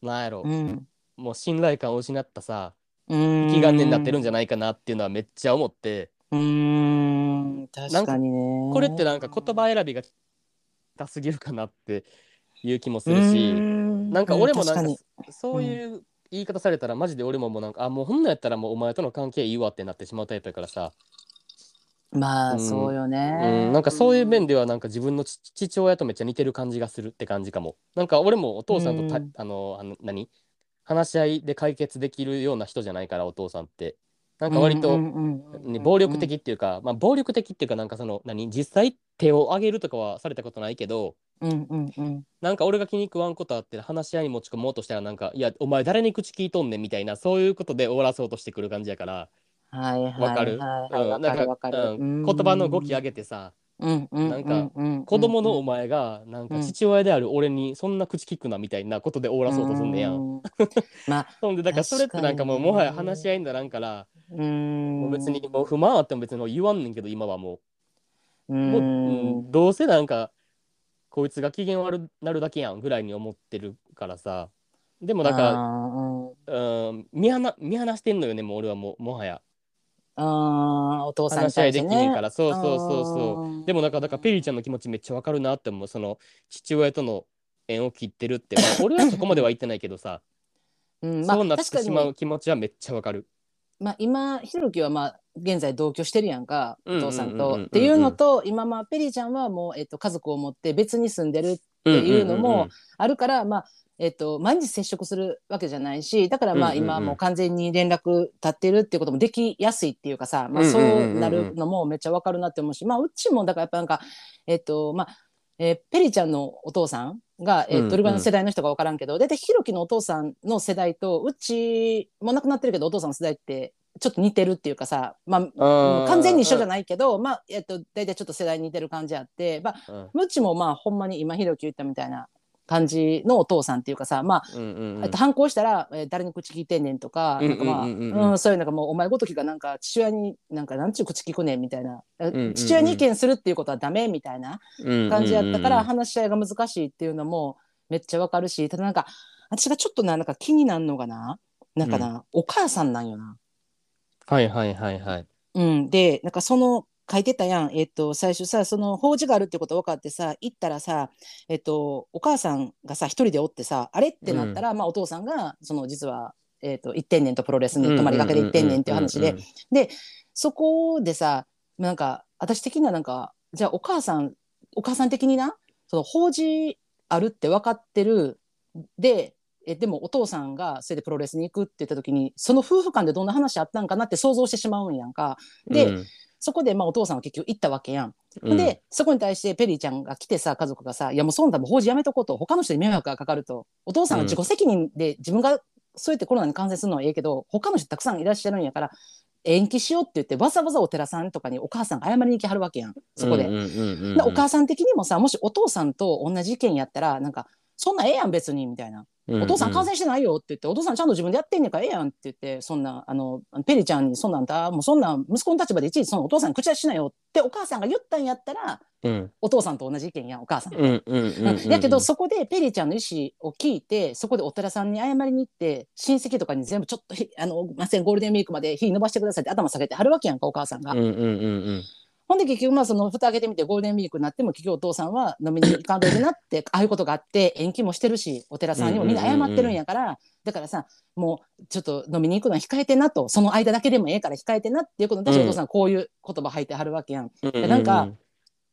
なんやろ、うん。もう信頼感を失ったさうん。気兼ねになってるんじゃないかなっていうのはめっちゃ思って。うーん確かにね。これってなんか言葉選びが高すぎるかなっていう気もするしななんか俺もなんかに。そういう言い方されたらマジで俺ももうなんかあもうほんなんやったらもうお前との関係いいわってなってしまうタイプやからさ、まあうん。そうようねん、なんかそういう面ではなんか自分の父父親とめっちゃ似てる感じがするって感じかも。なんか俺もお父さんとた、うん。あのあの何？話し合いで解決できるような人じゃないからお父さんって。なんか割と、ね、暴力的っていうか、まあ、暴力的っていうかなんかその何？実際手を挙げるとかはされたことないけどうんうんうん。なんか俺が気に食わんことあって話し合いに持ち込もうとしたらなんかいやお前誰に口聞いとんねんみたいなそういうことで終わらそうとしてくる感じやから。はいはいわかる？はいうんなんかるわかる。うん言葉の語気上げてさ。うんうんなんかうん。子供のお前がなんか父親である俺にそんな口聞くなみたいなことで終わらそうとすんねやん。うん。まあほんでだからそれってなんかもうもはや話し合いにならんからうんもう別にもう不満あっても別に言わんねんけど今はもう。うもう、どうせなんかこいつが機嫌悪なるだけやんぐらいに思ってるからさ。でもだからうん見放見放してんのよねもう俺はもうもはや。あーお父さんに話し合いできへんから。そうそうそうそう。うでもなんかだからペリーちゃんの気持ちめっちゃわかるなって思うその父親との縁を切ってるって、まあ、俺はそこまでは言ってないけどさ、うんまあそうなってしまう気持ちはめっちゃわかる。まあ、今ひろきはまあ現在同居してるやんかうんうんうんうんお父さんと。っていうのと今まあペリーちゃんはもう、えっと、家族を持って別に住んでるっていうのもあるから、まあえっと、毎日接触するわけじゃないしだからまあうんうんうん。今もう完全に連絡立ってるっていうこともできやすいっていうかさ、まあ、うんうんうん。うんそうなるのもめっちゃわかるなって思うし、まあ、うちもだからやっぱなんかえっとまあえーペリーちゃんのお父さんが、えーうんうん。どれぐらいの世代の人か分からんけど、大体ひろきのお父さんの世代とうちも亡くなってるけどお父さんの世代ってちょっと似てるっていうかさ、まあ、完全に一緒じゃないけど、まあえっと、大体ちょっと世代に似てる感じあって、まあ、うん。うちもまあほんまに今ひろき言ったみたいな感じのお父さんっていうかさ、まあうんうんうん。えっと反抗したら、えー誰に口聞いてんねんとか、そういうのがもうお前ごときがなんか父親になんかなんちゅう口聞くねんみたいな、えんうんうん。父親に意見するっていうことはダメみたいな感じやったから話し合いが難しいっていうのもめっちゃわかるし、ただなんか私がちょっとななんか気になるのがな、なんかな、お母さんなんよな。はいはいはいはい。うん、でなんかその書いてたやん、えっと、最初さその法事があるってこと分かってさ行ったらさ、えっと、お母さんがさ一人でおってさあれってなったら、まあ、お父さんがその実は、えっと、行ってんねんとプロレスに泊まりがけで行ってんねんっていう話でそこでさなんか私的にはなんかじゃあお母さんお母さん的になその法事あるって分かってる。でえでもお父さんがそれでプロレスに行くって言った時にその夫婦間でどんな話あったんかなって想像してしまうんやんか。で、うんそこでまあお父さんは結局行ったわけやん。うんでそこに対してペリーちゃんが来てさ家族がさ「いやもうそんなもう法事やめとこうと他の人に迷惑がかかるとお父さんが自己責任で自分がそうやってコロナに感染するのはええけど他の人たくさんいらっしゃるんやから延期しようって言ってわざわざお寺さんとかにお母さんが謝りに行きはるわけやんそこで。お母さん的にもさもしお父さんと同じ意見やったらなんかそんなんええやん別にみたいなお父さん感染してないよって言って、お父さんちゃんと自分でやってんねんからええやんって言って、そんな、あの、ペリちゃんにそんなんだ、もうそんな息子の立場でいちいちそのお父さんに口出ししなよってお母さんが言ったんやったら、うんお父さんと同じ意見やん、お母さん。うんうんうんうんうんやけどそこでペリーちゃんの意思を聞いてそこでお寺さんに謝りに行って親戚とかに全部ちょっとひあのませんゴールデンウィークまで日伸ばしてくださいって頭下げてはるわけやんかお母さんが。うんうんうんうんほんで結局まあその蓋開けてみてゴールデンウィークになっても結局お父さんは飲みに行かんといけなって ああいうことがあって延期もしてるしお寺さんにもみんな謝ってるんやから、だからさもうちょっと飲みに行くのは控えてなとその間だけでもええから控えてなっていうことに対してうんお父さんこういう言葉吐いてはるわけやん。うんなんか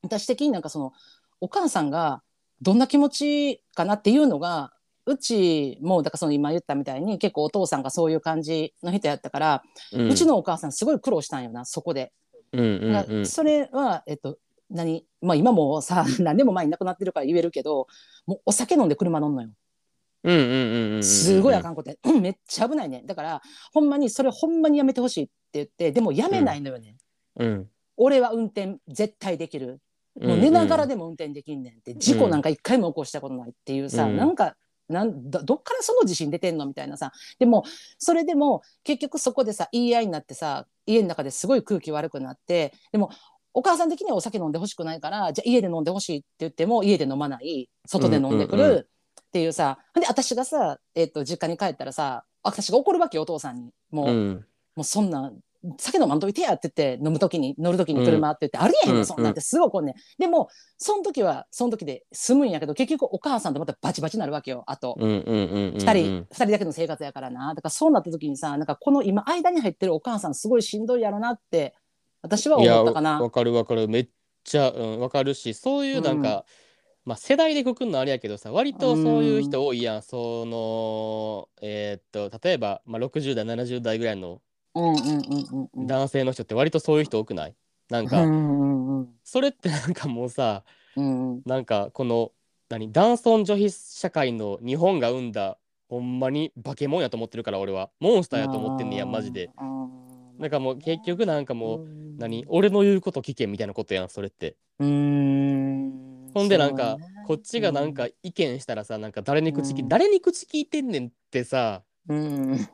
私的になんかそのお母さんがどんな気持ちかなっていうのがうちもだからその今言ったみたいに結構お父さんがそういう感じの人やったから、ううんちのお母さんすごい苦労したんよなそこで。うんうんそれは、えっと、何、まあ、今もさ 何年も前に亡くなってるから言えるけどもうお酒飲んで車乗んのよ。うんうんうんうんすごいあかんことや、うん、めっちゃ危ないね。だからほんまにそれほんまにやめてほしいって言ってでもやめないのよね、うん。俺は運転絶対できる。もう寝ながらでも運転できんねんって事故なんか一回も起こしたことないっていうさ、うん。なんかなんどどっからその自信出てんのみたいなさ。でもそれでも結局そこでさ言い合いになってさ家の中ですごい空気悪くなってでもお母さん的にはお酒飲んでほしくないからじゃあ家で飲んでほしいって言っても家で飲まない外で飲んでくうんうんうるっていうさ、で私がさ、えっと実家に帰ったらさ私が怒るわけよお父さんに。もう,、うん。もうそんな酒飲まんといてやって言って飲む時に乗る時に車って言って、ありえへんうんのそんなんってすごい怒んねん。でもその時はその時で済むんやけど結局お母さんとまたバチバチになるわけよあと。うんうんうんうん。二人、二人だけの生活やからな。だからそうなった時にさ、なんかこの今間に入ってるお母さんすごいしんどいやろなって、私は思ったかな。わかるわかる。めっちゃ、うん、わかるしそういうなんか、まあ世代でくくんのあれやけどさ割とそういう人多いやん、そのえーっと例えば、まあ、60代70代ぐらいのうんうんうんうんうん。男性の人って割とそういう人多くない？なんか、それってなんかもうさう。なんかこの何？男尊女卑社会の日本が生んだほんまに化け物やと思ってるから俺はモンスターやと思ってんねやマジで。なんかもう結局なんかもう、うん何？俺の言うこと聞けみたいなことやんそれって。うーん。ほんでなんか、こっちがなんか意見したらさなんか誰に口誰に口聞いてんねんってさうん。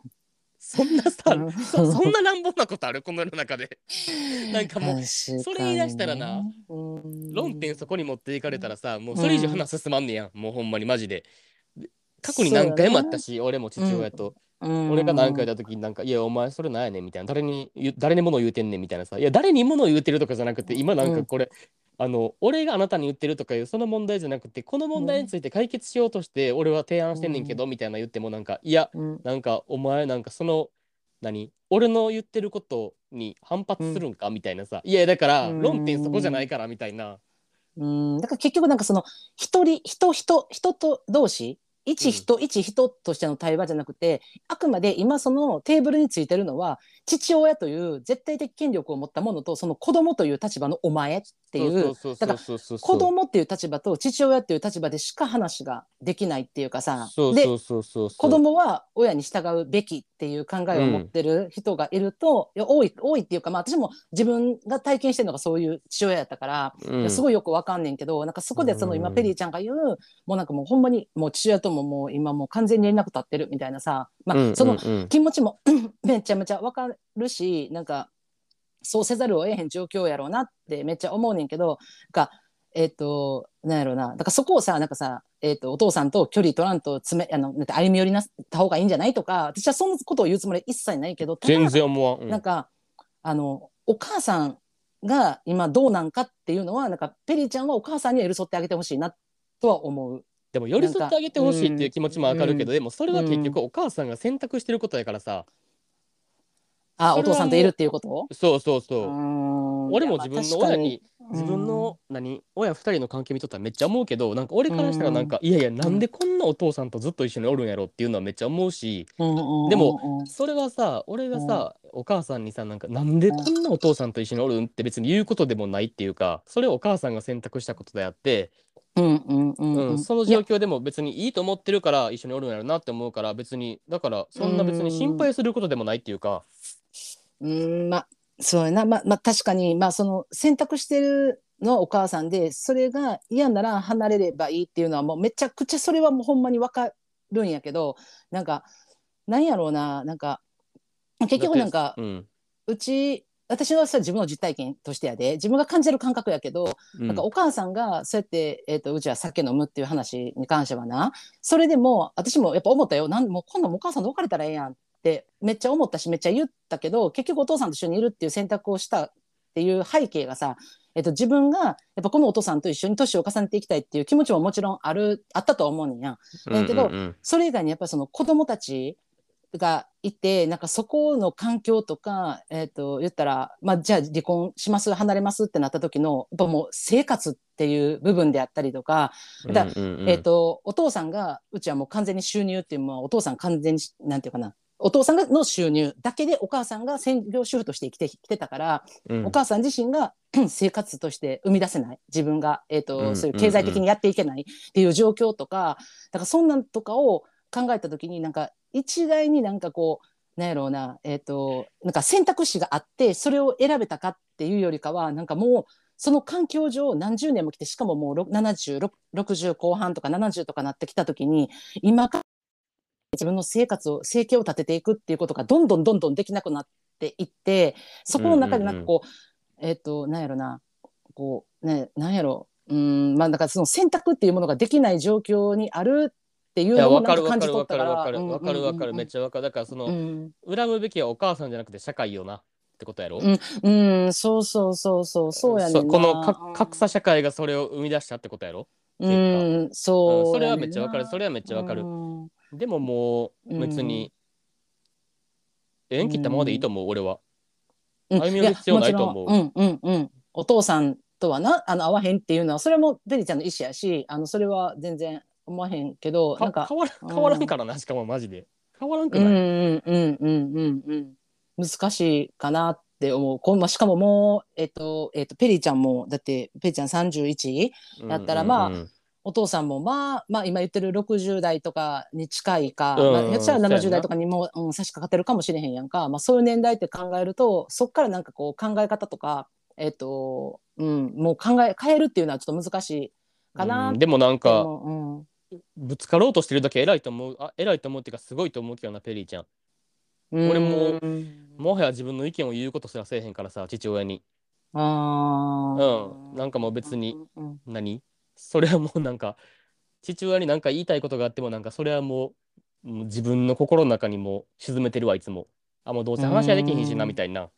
そんなさ、うん。そそんな乱暴なことある？この世の中で。なんかもうそそれ言い出したらな、論点そこに持っていかれたらさもうそれ以上話進まんねやん、もうほんまにマジで。で過去に何回もあったし、俺も父親と、俺が何回言った時になんか「いやお前それなんやねん」みたいな。誰に誰に物を言うてんねんみたいなさ「いや誰に物を言うてる」とかじゃなくて今なんかこれ、あの俺があなたに言ってるとかいうその問題じゃなくてこの問題について解決しようとして俺は提案してんねんけど、みたいな言ってもなんか「いやうん。なんかお前なんかその何？俺の言ってることに反発するんか、みたいなさ「いやだからうん。論点そこじゃないから」みたいな。うん、だから結局なんかその一人人人人と同士一人、一人としての対話じゃなくてあくまで今そのテーブルについてるのは父親という絶対的権力を持ったものとその子供という立場のお前っていうだから子供っていう立場と父親っていう立場でしか話ができないっていうかさ。子供は親に従うべきっていう考えを持ってる人がいると、いや多い多いっていうか、まあ、私も自分が体験してるのがそういう父親やったから、うん。すごいよくわかんねんけどなんかそこでその今うん。ペリーちゃんが言う、もうなんかもうほんまにもう父親とももう今もう完全に連絡取ってるみたいなさ、まあうんそのうん。うん気持ちも めちゃめちゃわかるしなんかそうせざるを得へん状況やろうなってめっちゃ思うねんけどがえっ、となんやろうな。だからそこをさなんかさ、えー、とお父さんと距離取らんと詰めあのなんて歩み寄りなった方がいいんじゃないとか私はそんなことを言うつもりは一切ないけど全然思わん。うん。なんかあのお母さんが今どうなんかっていうのはなんかペリーちゃんはお母さんには寄り添ってあげてほしいなとは思う。でも寄り添ってあげてほしいっていう気持ちもわかるけど、うん。でもそれは結局お母さんが選択してることやからさ、あお父さんといるっていうこと？そうそうそう。俺俺も自分の親に自分の何？親二人の関係見とったらめっちゃ思うけどなんか俺からしたらなんか、いやいやなんでこんなお父さんとずっと一緒におるんやろっていうのはめっちゃ思うし。ででもそれはさ俺がさ、お母さんにさなんかなんでこんなお父さんと一緒におるんって別に言うことでもないっていうかそれをお母さんが選択したことであって、うんうんうんうん。うん、その状況でも別にいいと思ってるから一緒におるんやろなって思うから別にだからそんな別に心配することでもないっていうか。うんまあそうやな。まあまあ確かにまあその選択してるのはお母さんでそれが嫌なら離れればいいっていうのはもうめちゃくちゃそれはもうほんまにわかるんやけどなんかなんやろうな。なんか結局なんかうん。うち私はそれ自分の実体験としてやで自分が感じる感覚やけど、うん。なんかお母さんがそうやって、えー、とうちは酒飲むっていう話に関してはなそれでも私もやっぱ思ったよ。なんもう今度もお母さんと別れたらええやんってめっちゃ思ったしめっちゃ言ったけど結局お父さんと一緒にいるっていう選択をしたっていう背景がさ、えっと自分がやっぱこのお父さんと一緒に年を重ねていきたいっていう気持ちももちろんあるあったとは思うねんや。だけどうんうんうんそれ以外にやっぱりその子供たちがいてなんかそこの環境とか、えー、と言ったら、まあ、じゃあ離婚します離れますってなった時のやっぱもう生活っていう部分であったりとか、だうんうんうんえー、とお父さんがうちはもう完全に収入っていうのはお父さん完全になんていうかなお父さんがの収入だけでお母さんが専業主婦として生きてきてたから、うん。お母さん自身が 生活として生み出せない自分が、えーとうんそういう経済的にやっていけないっていう状況とかだからそんなんとかを考えた時になんか一概になんかこうなんやろうな,、えー、となんか選択肢があってそれを選べたかっていうよりかはなんかもうその環境上何十年も来てしかももう7060後半とか70とかなってきた時に今から自分の生活を生計を立てていくっていうことがどんどんどんどんできなくなっていってそこの中でなんかこう,、えっ、となんやろな。こうねなんやろ。うんまあだからその選択っていうものができない状況にあるっていうのもわかるわなんか感じかるわかる取ったからわかるわかるわかる。めっちちゃわかる。だからその、うん。恨むべきはお母さんじゃなくて社会よなってことやろ、うんうんそうそうそうそうそうやねんな。そこの格差社会がそれを生み出したってことやろ、うんそう、うんそれはめっちゃわかる。それはめっちゃわかる、うんでももう別に、縁切ったままでいいと思う、俺は。うん。歩み寄る必要ないと思う。うんうんうん。お父さんとはなあの会わへんっていうのはそれもベリちゃんの意思やしあのそれは全然思わへんけどなんかか変わらうん。変わらんからな、しかもマジで。変わらんくうんない、うんうんうんうんうん。難しいかなって思う。こんましかももうえっとえっとペリちゃんもだってペリちゃん31やったらまあうんうん。うんお父さんもまあまあ今言ってる60代とかに近いか、うんまあ、ひょったらそうやな。70代とかにも、うん、差し掛かってるかもしれへんやんか、まあ、そういう年代って考えるとそっからなんかこう考え方とかえっ、と、うん、もう考え変えるっていうのはちょっと難しいかなうんでもなんか思ぶつかろうとしてるだけ偉いと思うあ偉いと思うっていうかすごいと思うけどなペリーちゃん。う、うん、俺もうんもはや自分の意見を言うことすらせえへんからさ父親に。あー。うんなんかもう別にうん。何？それはもうなんか父親に何か言いたいことがあってもなんかそれはもうもう自分の心の中にもう沈めてるわいつも。あもうどうせ話はできひんしなうんみたいな。っ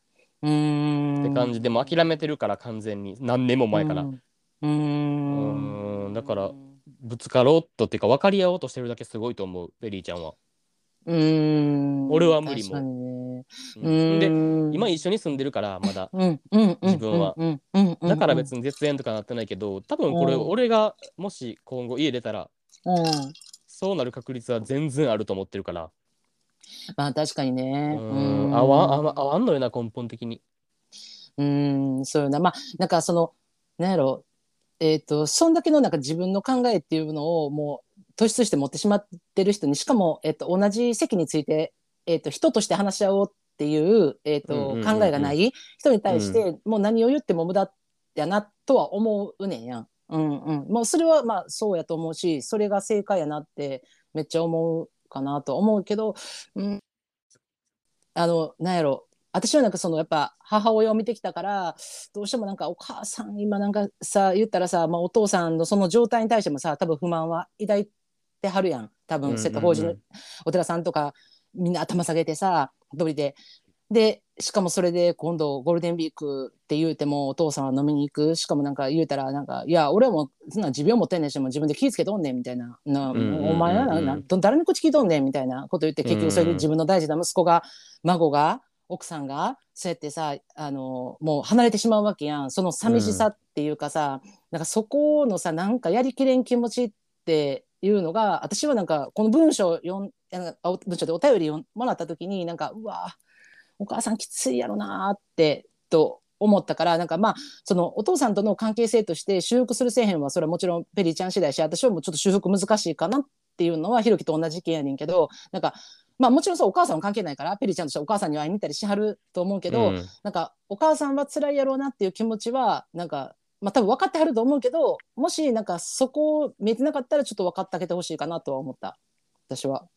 うんて感じでもう諦めてるから完全に何年も前から。うん。だからぶつかろうとっていうか分かり合おうとしてるだけすごいと思うベリーちゃんは。うん。俺は無理も。でうん。今一緒に住んでるからまだ。うん。うん。うん。自分は。だから別に絶縁とかなってないけど多分これうん。俺がもし今後家出たらうん。そうなる確率は全然あると思ってるから。まあ確かにうねん。合わん合わん合わんのよな根本的に。うん。そうよな。まあなんかそのなんやろ。えっとそんだけのなんか自分の考えっていうのをもう突出して持ってしまってる人にしかもえっと同じ席についてえっと人として話し合おうっていうえっと考えがない人に対してもう何を言っても無駄やなとは思うねんや。ん。うんうん、もうそれはまあそうやと思うしそれが正解やなってめっちゃ思うかなと思うけど、うん、あのなんやろ。私はなんかそのやっぱ母親を見てきたからどうしてもなんかお母さん今なんかさ言ったらさ、まあ、お父さんのその状態に対してもさ多分不満は抱いてはるやん。多分瀬戸法事のお寺さんとかみんな頭下げてさ通りで。でしかもそれで今度ゴールデンウィークって言うてもお父さんは飲みに行く。しかもなんか言うたらなんかいや俺はもうそんな持病持ってんねんしもう自分で気ぃつけとんねんみたいな。な、うんうんうんうん。お前はな誰に口聞いとんねんみたいなこと言って結局それで自分の大事な息子が孫が奥さんがそうやってさあのもう離れてしまうわけやん。その寂しさっていうかさ、なんかそこのさなんかやりきれん気持ちっていうのが私はなんかこの文章を読んあの文章でお便りをもらった時になんかうわお母さんきついやろなーってと思ったからなんかまあそのお父さんとの関係性として修復するせえへんはそれはもちろんペリーちゃん次第やし私はもうちょっと修復難しいかなっていうのはひろきと同じ意見やねんけどなんかまあもちろんそうお母さんは関係ないからペリーちゃんとしてはお母さんに会いに行ったりしはると思うけど、うん。なんかお母さんは辛いやろうなっていう気持ちはなんかまあ多分分かってはると思うけどもしなんかそこを見えてなかったらちょっと分かってあげてほしいかなとは思った私は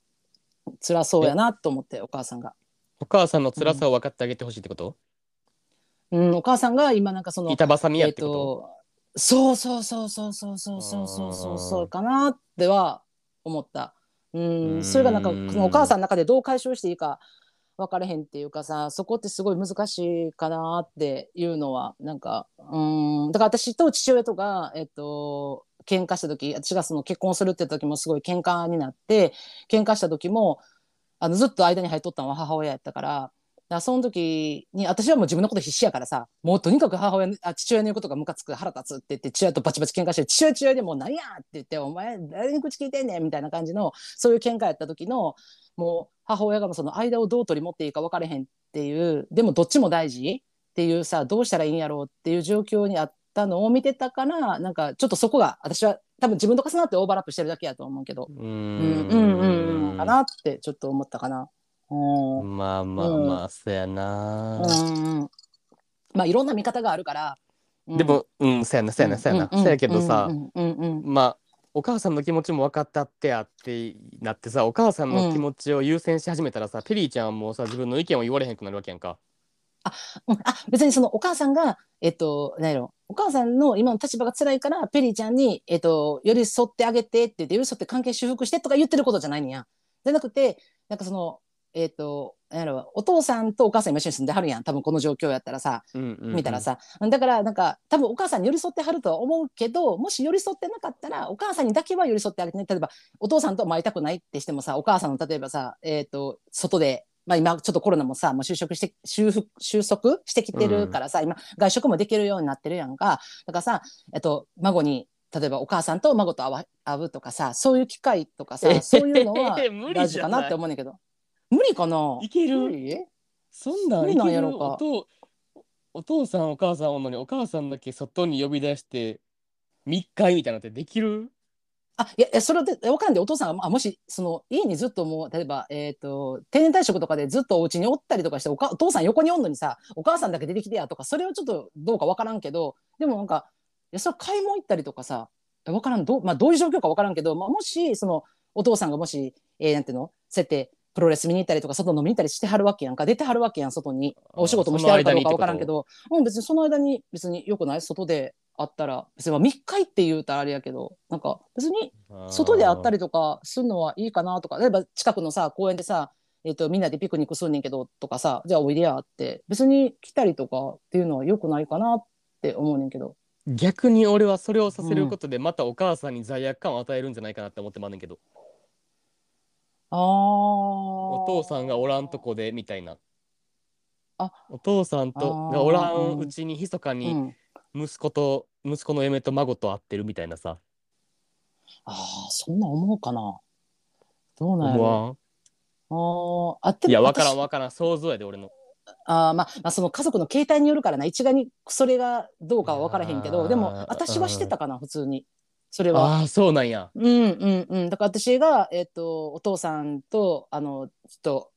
辛そうやなと思ってお母さんが。お母さんの辛さを分かってあげてほしいってこと、うん、お母さんが今なんかその板挟みやえっってこと、とそうそうそうそうそうそうそうそうそうそうかなっては思った。うん、それがなんかそのお母さんの中でどう解消していいか分からへんっていうかさそこってすごい難しいかなっていうのはなんかうん。だから私と父親とかえっと喧嘩した時私がその結婚するって時もすごい喧嘩になって喧嘩した時もあのずっと間に入っとったのは母親やったからだその時に私はもう自分のこと必死やからさもうとにかく母親のあ父親の言うことがムカつく腹立つって言って父親とバチバチ喧嘩して父親父親でもう何やって言ってお前誰に口聞いてんねんみたいな感じのそういう喧嘩やった時のもう母親がその間をどう取り持っていいか分からへんっていうでもどっちも大事っていうさどうしたらいいんやろうっていう状況にあったのを見てたからなんかちょっとそこが私は多分自分と重なってオーバーラップしてるだけやと思うけど。ううん。んうんうんうんかなってちょっと思ったかな。うん。まあまあまあ、そうやな、うん。うんまあいろんな見方があるから、でもうんそうやなそうやなそうやな。そうやけどさうんうんうんうん。まあお母さんの気持ちも分かったってやってなってさお母さんの気持ちを優先し始めたらさ、ペリーちゃんもさ自分の意見を言われへんくなるわけやんか。うんあ別にそのお母さんがえっと何やろ。お母さんの今の立場が辛いからペリーちゃんに、えっと、寄り添ってあげてって言って寄り添って関係修復してとか言ってることじゃないんや。じゃなくてなんかそのえっと何やろお父さんとお母さん今一緒に住んではるやん。多分この状況やったらさうんうんうん。見たらさ、だからなんか多分お母さんに寄り添ってはるとは思うけどもし寄り添ってなかったらお母さんにだけは寄り添ってあげてね。例えばお父さんとも会いたくないってしてもさお母さんの例えばさ、えー、と外で、まあ、今ちょっとコロナもさもう就職して収復収束してきてるからさ、今外食もできるようになってるやんか。だからさ、えっと、孫に例えばお母さんと孫と会うとかさそういう機会とかさえそういうのは無理大じゃない。事かなって思うねんだけど無理かな？いける？そんなん無理なんいける？やろかお父お父さんお母さんおんのにお母さんだけ外に呼び出して密会みたいなのってできる？あいやいやそれで分かんない。お父さんがまあもしその家にずっともう例えば、えー、と定年退職とかでずっとお家におったりとかしておかお父さん横におんのにさお母さんだけ出てきてやとかそれはちょっとどうか分からんけどでもなんかいやそれ買い物行ったりとかさ分からんどう,、まあ、どういう状況か分からんけど、まあ、もしそのお父さんがもし、えーなんていうの？そうやってプロレス見に行ったりとか外飲みに行ったりしてはるわけやんか。出てはるわけやん外に。お仕事もしてはるかどうか分からんけど。うん別にその間に別によくない？外で会ったら。別にまあ密会って言うたらあれやけど。なんか別に外で会ったりりとかするのはいいかなとか。例えば近くのさ公園でさ、えー、とみんなでピクニックすんねんけどとかさじゃあおいでやって。別に来たりとかっていうのはよくないかなって思うねんけど。逆に俺はそれをさせることでまたお母さんに罪悪感を与えるんじゃないかなって思ってまんねんけど、お父さんがおらんとこでみたいな。あ。お父さんとがおらうんんうちに密かうにん、息子と息子の嫁と孫と会ってるみたいなさ。あーそんなん思うかな。どうなんやあってもいや分からん私分からん。想像やで俺の。あーまあ、まあその家族の形態によるからな。一概にそれがどうかは分からへんけどでも私はしてたかな普通にそれは。ああそうなんや。うんうんうん、だから私が、えっとお父さんとあのちょっと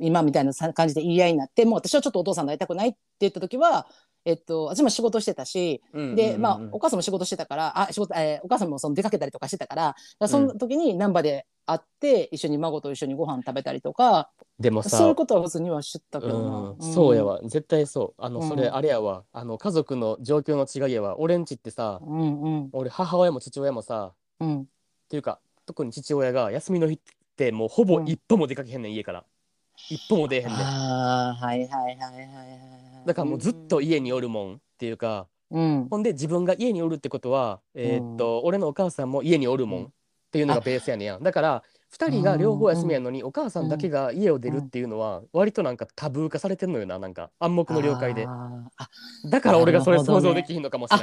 今みたいなさ感じで言い合いになってもう私はちょっとお父さんに会いたくないって言った時は、えっと、私も仕事してたしで、まあ、お母さんも仕事してたからあ仕事、えーお母さんもその出かけたりとかしてたからだからその時に難波で会って一緒に孫と一緒にご飯食べたりとか。でもさそういうことは普通には知ったけどな、うん、そうや。わ。絶対そう。あの、うん。それあれやわ。あの家族の状況の違いやわ。俺んちってさうんうん。俺母親も父親もさうん、っていうか特に父親が休みの日ってもうほぼうん。一歩も出かけへんねん家から。一歩も出えへんねん。ああはいはいはいはいはい。だからもうずっと家におるもんっていうかうん、ほんで自分が家におるってことはえーっと、俺のお母さんも家におるもんっていうのがベースやねんやん。だから2人が両方休みやのにお母さんだけが家を出るっていうのは割となんかタブー化されてんのよななんか。暗黙の了解で。だから俺がそれ想像できひんのかもしれん、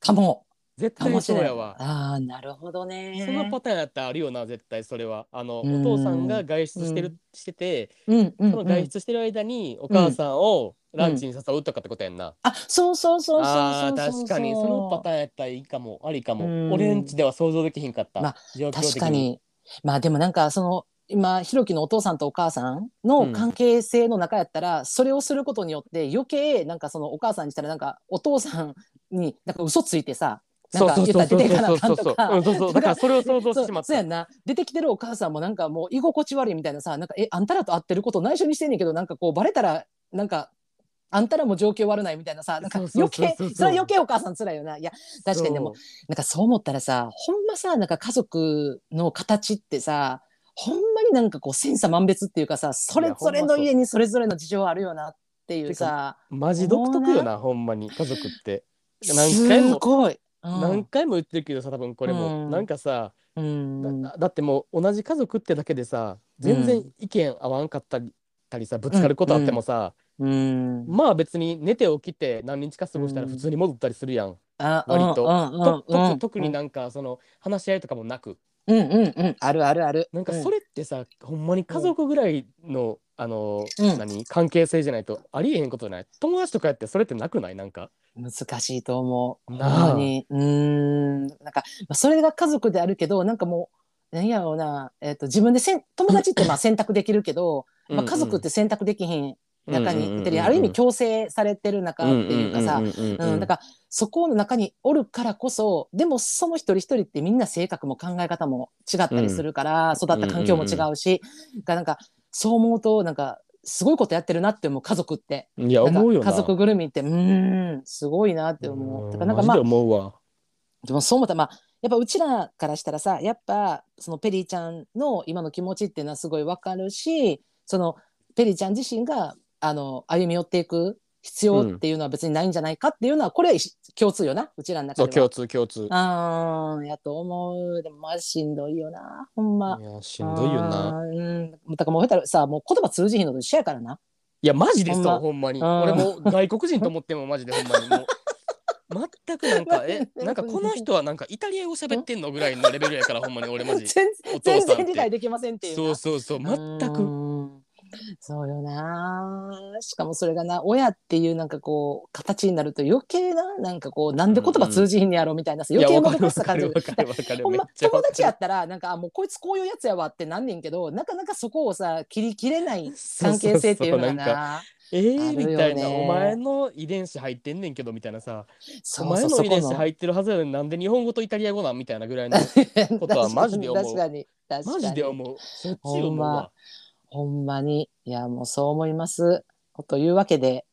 かも。絶対そうやわ。ああなるほどね。そのパターンやったらあるよな絶対それは。あのうん。お父さんが外出してる、うん。しててそのうん外出してる間にお母さんをランチに誘うとかってことやんな、あそうそうそうそうそうあーそう。そう確かにそのパターンやったらいいかも。ありかも、うん。俺んちでは想像できひんかった、まあ状況的確かに。まあでもなんかその今ひろきのお父さんとお母さんの関係性の中やったら、それをすることによって余計なんかそのお母さんにしたらなんかお父さんになんか嘘ついてさなんかそう言ったら出ていかなあかんとか。うんそうそう。だからそれを想像してしまった。そうそうやんな。出てきてるお母さんもなんかもう居心地悪いみたいなさなんかえあんたらと会ってること内緒にしてんねんけどなんかこうバレたらなんかあんたらも状況悪ないみたいなさなんか余計それは余計お母さん辛いよな。いや確かにでもなんかそう思ったらさほんまさなんか家族の形ってさほんまになんかこう千差万別っていうかさそれぞれの家にそれぞれの事情あるよなっていうさ。マジ独特よなほんまに家族って。何回もすごい、うん。何回も言ってるけどさ多分これも、うん。なんかさうん。だだってもう同じ家族ってだけでさ全然意見合わんかったり,、たりさぶつかることあってもさ、うんまあ別に寝て起きて何日か過ごしたら普通に戻ったりするやん、あ割と。うんうんとうん。特特になんかその話し合いとかもなく。うんうんうん。あるあるある。なんかそれってさ、ほんまに家族ぐらいの、あの、うん。何？関係性じゃないとありえへんことじゃない？友達とかやってそれってなくない？なんか。難しいと思う。なあ。ほんまに。うーん。なんかまあそれが家族であるけどなんかもう何やろうな、えっと自分でせん友達ってまあ 選択できるけど、まあ、家族って選択できひん中にいてるある意味強制されてる中っていうかさ、うんだからそこの中におるからこそでもその一人一人ってみんな性格も考え方も違ったりするから、育った環境も違うし、がなんかそう思うとなんかすごいことやってるなって思う家族って。いや思うよな。家族ぐるみってうーんすごいなって思う。うん。だからなんかまあで思うわ。でもそう思った。らまあやっぱうちらからしたらさやっぱそのペリーちゃんの今の気持ちっていうのはすごいわかるしそのペリーちゃん自身があの歩み寄っていく必要っていうのは別にないんじゃないかっていうのはこれは共通よなうちらの中で共通共通。あーやと思う。でもまあしんどいよなほんま。いやしんどいよな。うん。だからもう下手らさもう言葉通じひんのと一緒やからな。いやマジでほんま。そうほんまに。うん。俺もう外国人と思ってもマジでほんまにもう。全くなんか えなんかこの人はなんかイタリア語喋ってんのぐらいのレベルやからほんまに俺マジ。全然理解できませんっていうな。そうそうそう全うくん そうよな。しかもそれがな親っていうなんかこう形になると余計ななんかこうなんで言葉通じひんねやろみたいなさ、いや余計もどかしさ感じ。ほんま友達やったらなんかあもうこいつこういうやつやわってなんねんけどなかなかそこをさ切り切れない関係性っていうのがなえー、みたいなお前の遺伝子入ってんねんけどみたいなさ。そうお前の遺伝子入ってるはずやのになんで日本語とイタリア語なんみたいなぐらいのことはマジで思う。マジで思う。そっち思うわほんまに。いやもうそう思います。というわけで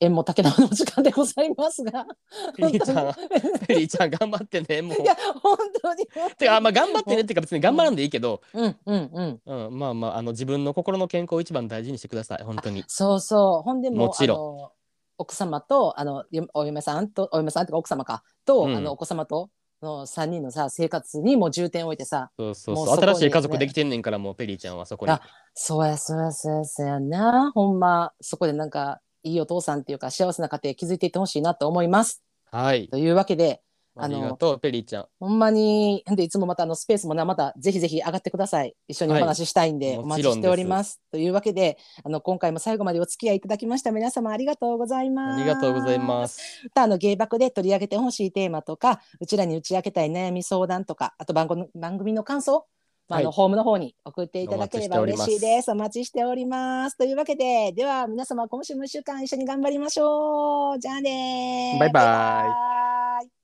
縁も竹縄のお時間でございますが。ペリーちゃんペリーちゃん頑張ってねもう。いや本当に。てかまあ頑張ってねっていうか別に頑張らんでいいけど、うんうんうん。うん、まあまああの自分の心の健康を一番大事にしてください本当に。そうそう。ほんでももちろん。奥様とあのよお嫁さんとお嫁さんとか奥様かと、うん。あのお子様との3人のさ生活にも重点を置いてさそうそうもそこにそうう新しい家族できてんねんからもうペリーちゃんはそこに。あそうやそうやそうやそうやな。ほんまそこでなんかいいお父さんっていうか幸せな家庭築いていってほしいなと思います。はい。というわけでああのりがとうペリーちゃん。ほんまにんでいつもまたあのスペースもなまたぜひぜひ上がってください。一緒にお話ししたいんで、はいお待ちしております。というわけであの今回も最後までお付き合いいただきました。皆様ありがとうございます。ありがとうございます。またあの芸爆で取り上げてほしいテーマとかうちらに打ち明けたい悩み相談とかあと番組番組の感想まあ、あのはいホームの方に送っていただければ嬉しいです。お待ちしております。というわけで、では皆様今週も一週間一緒に頑張りましょう。じゃあねー。バイバイ。イ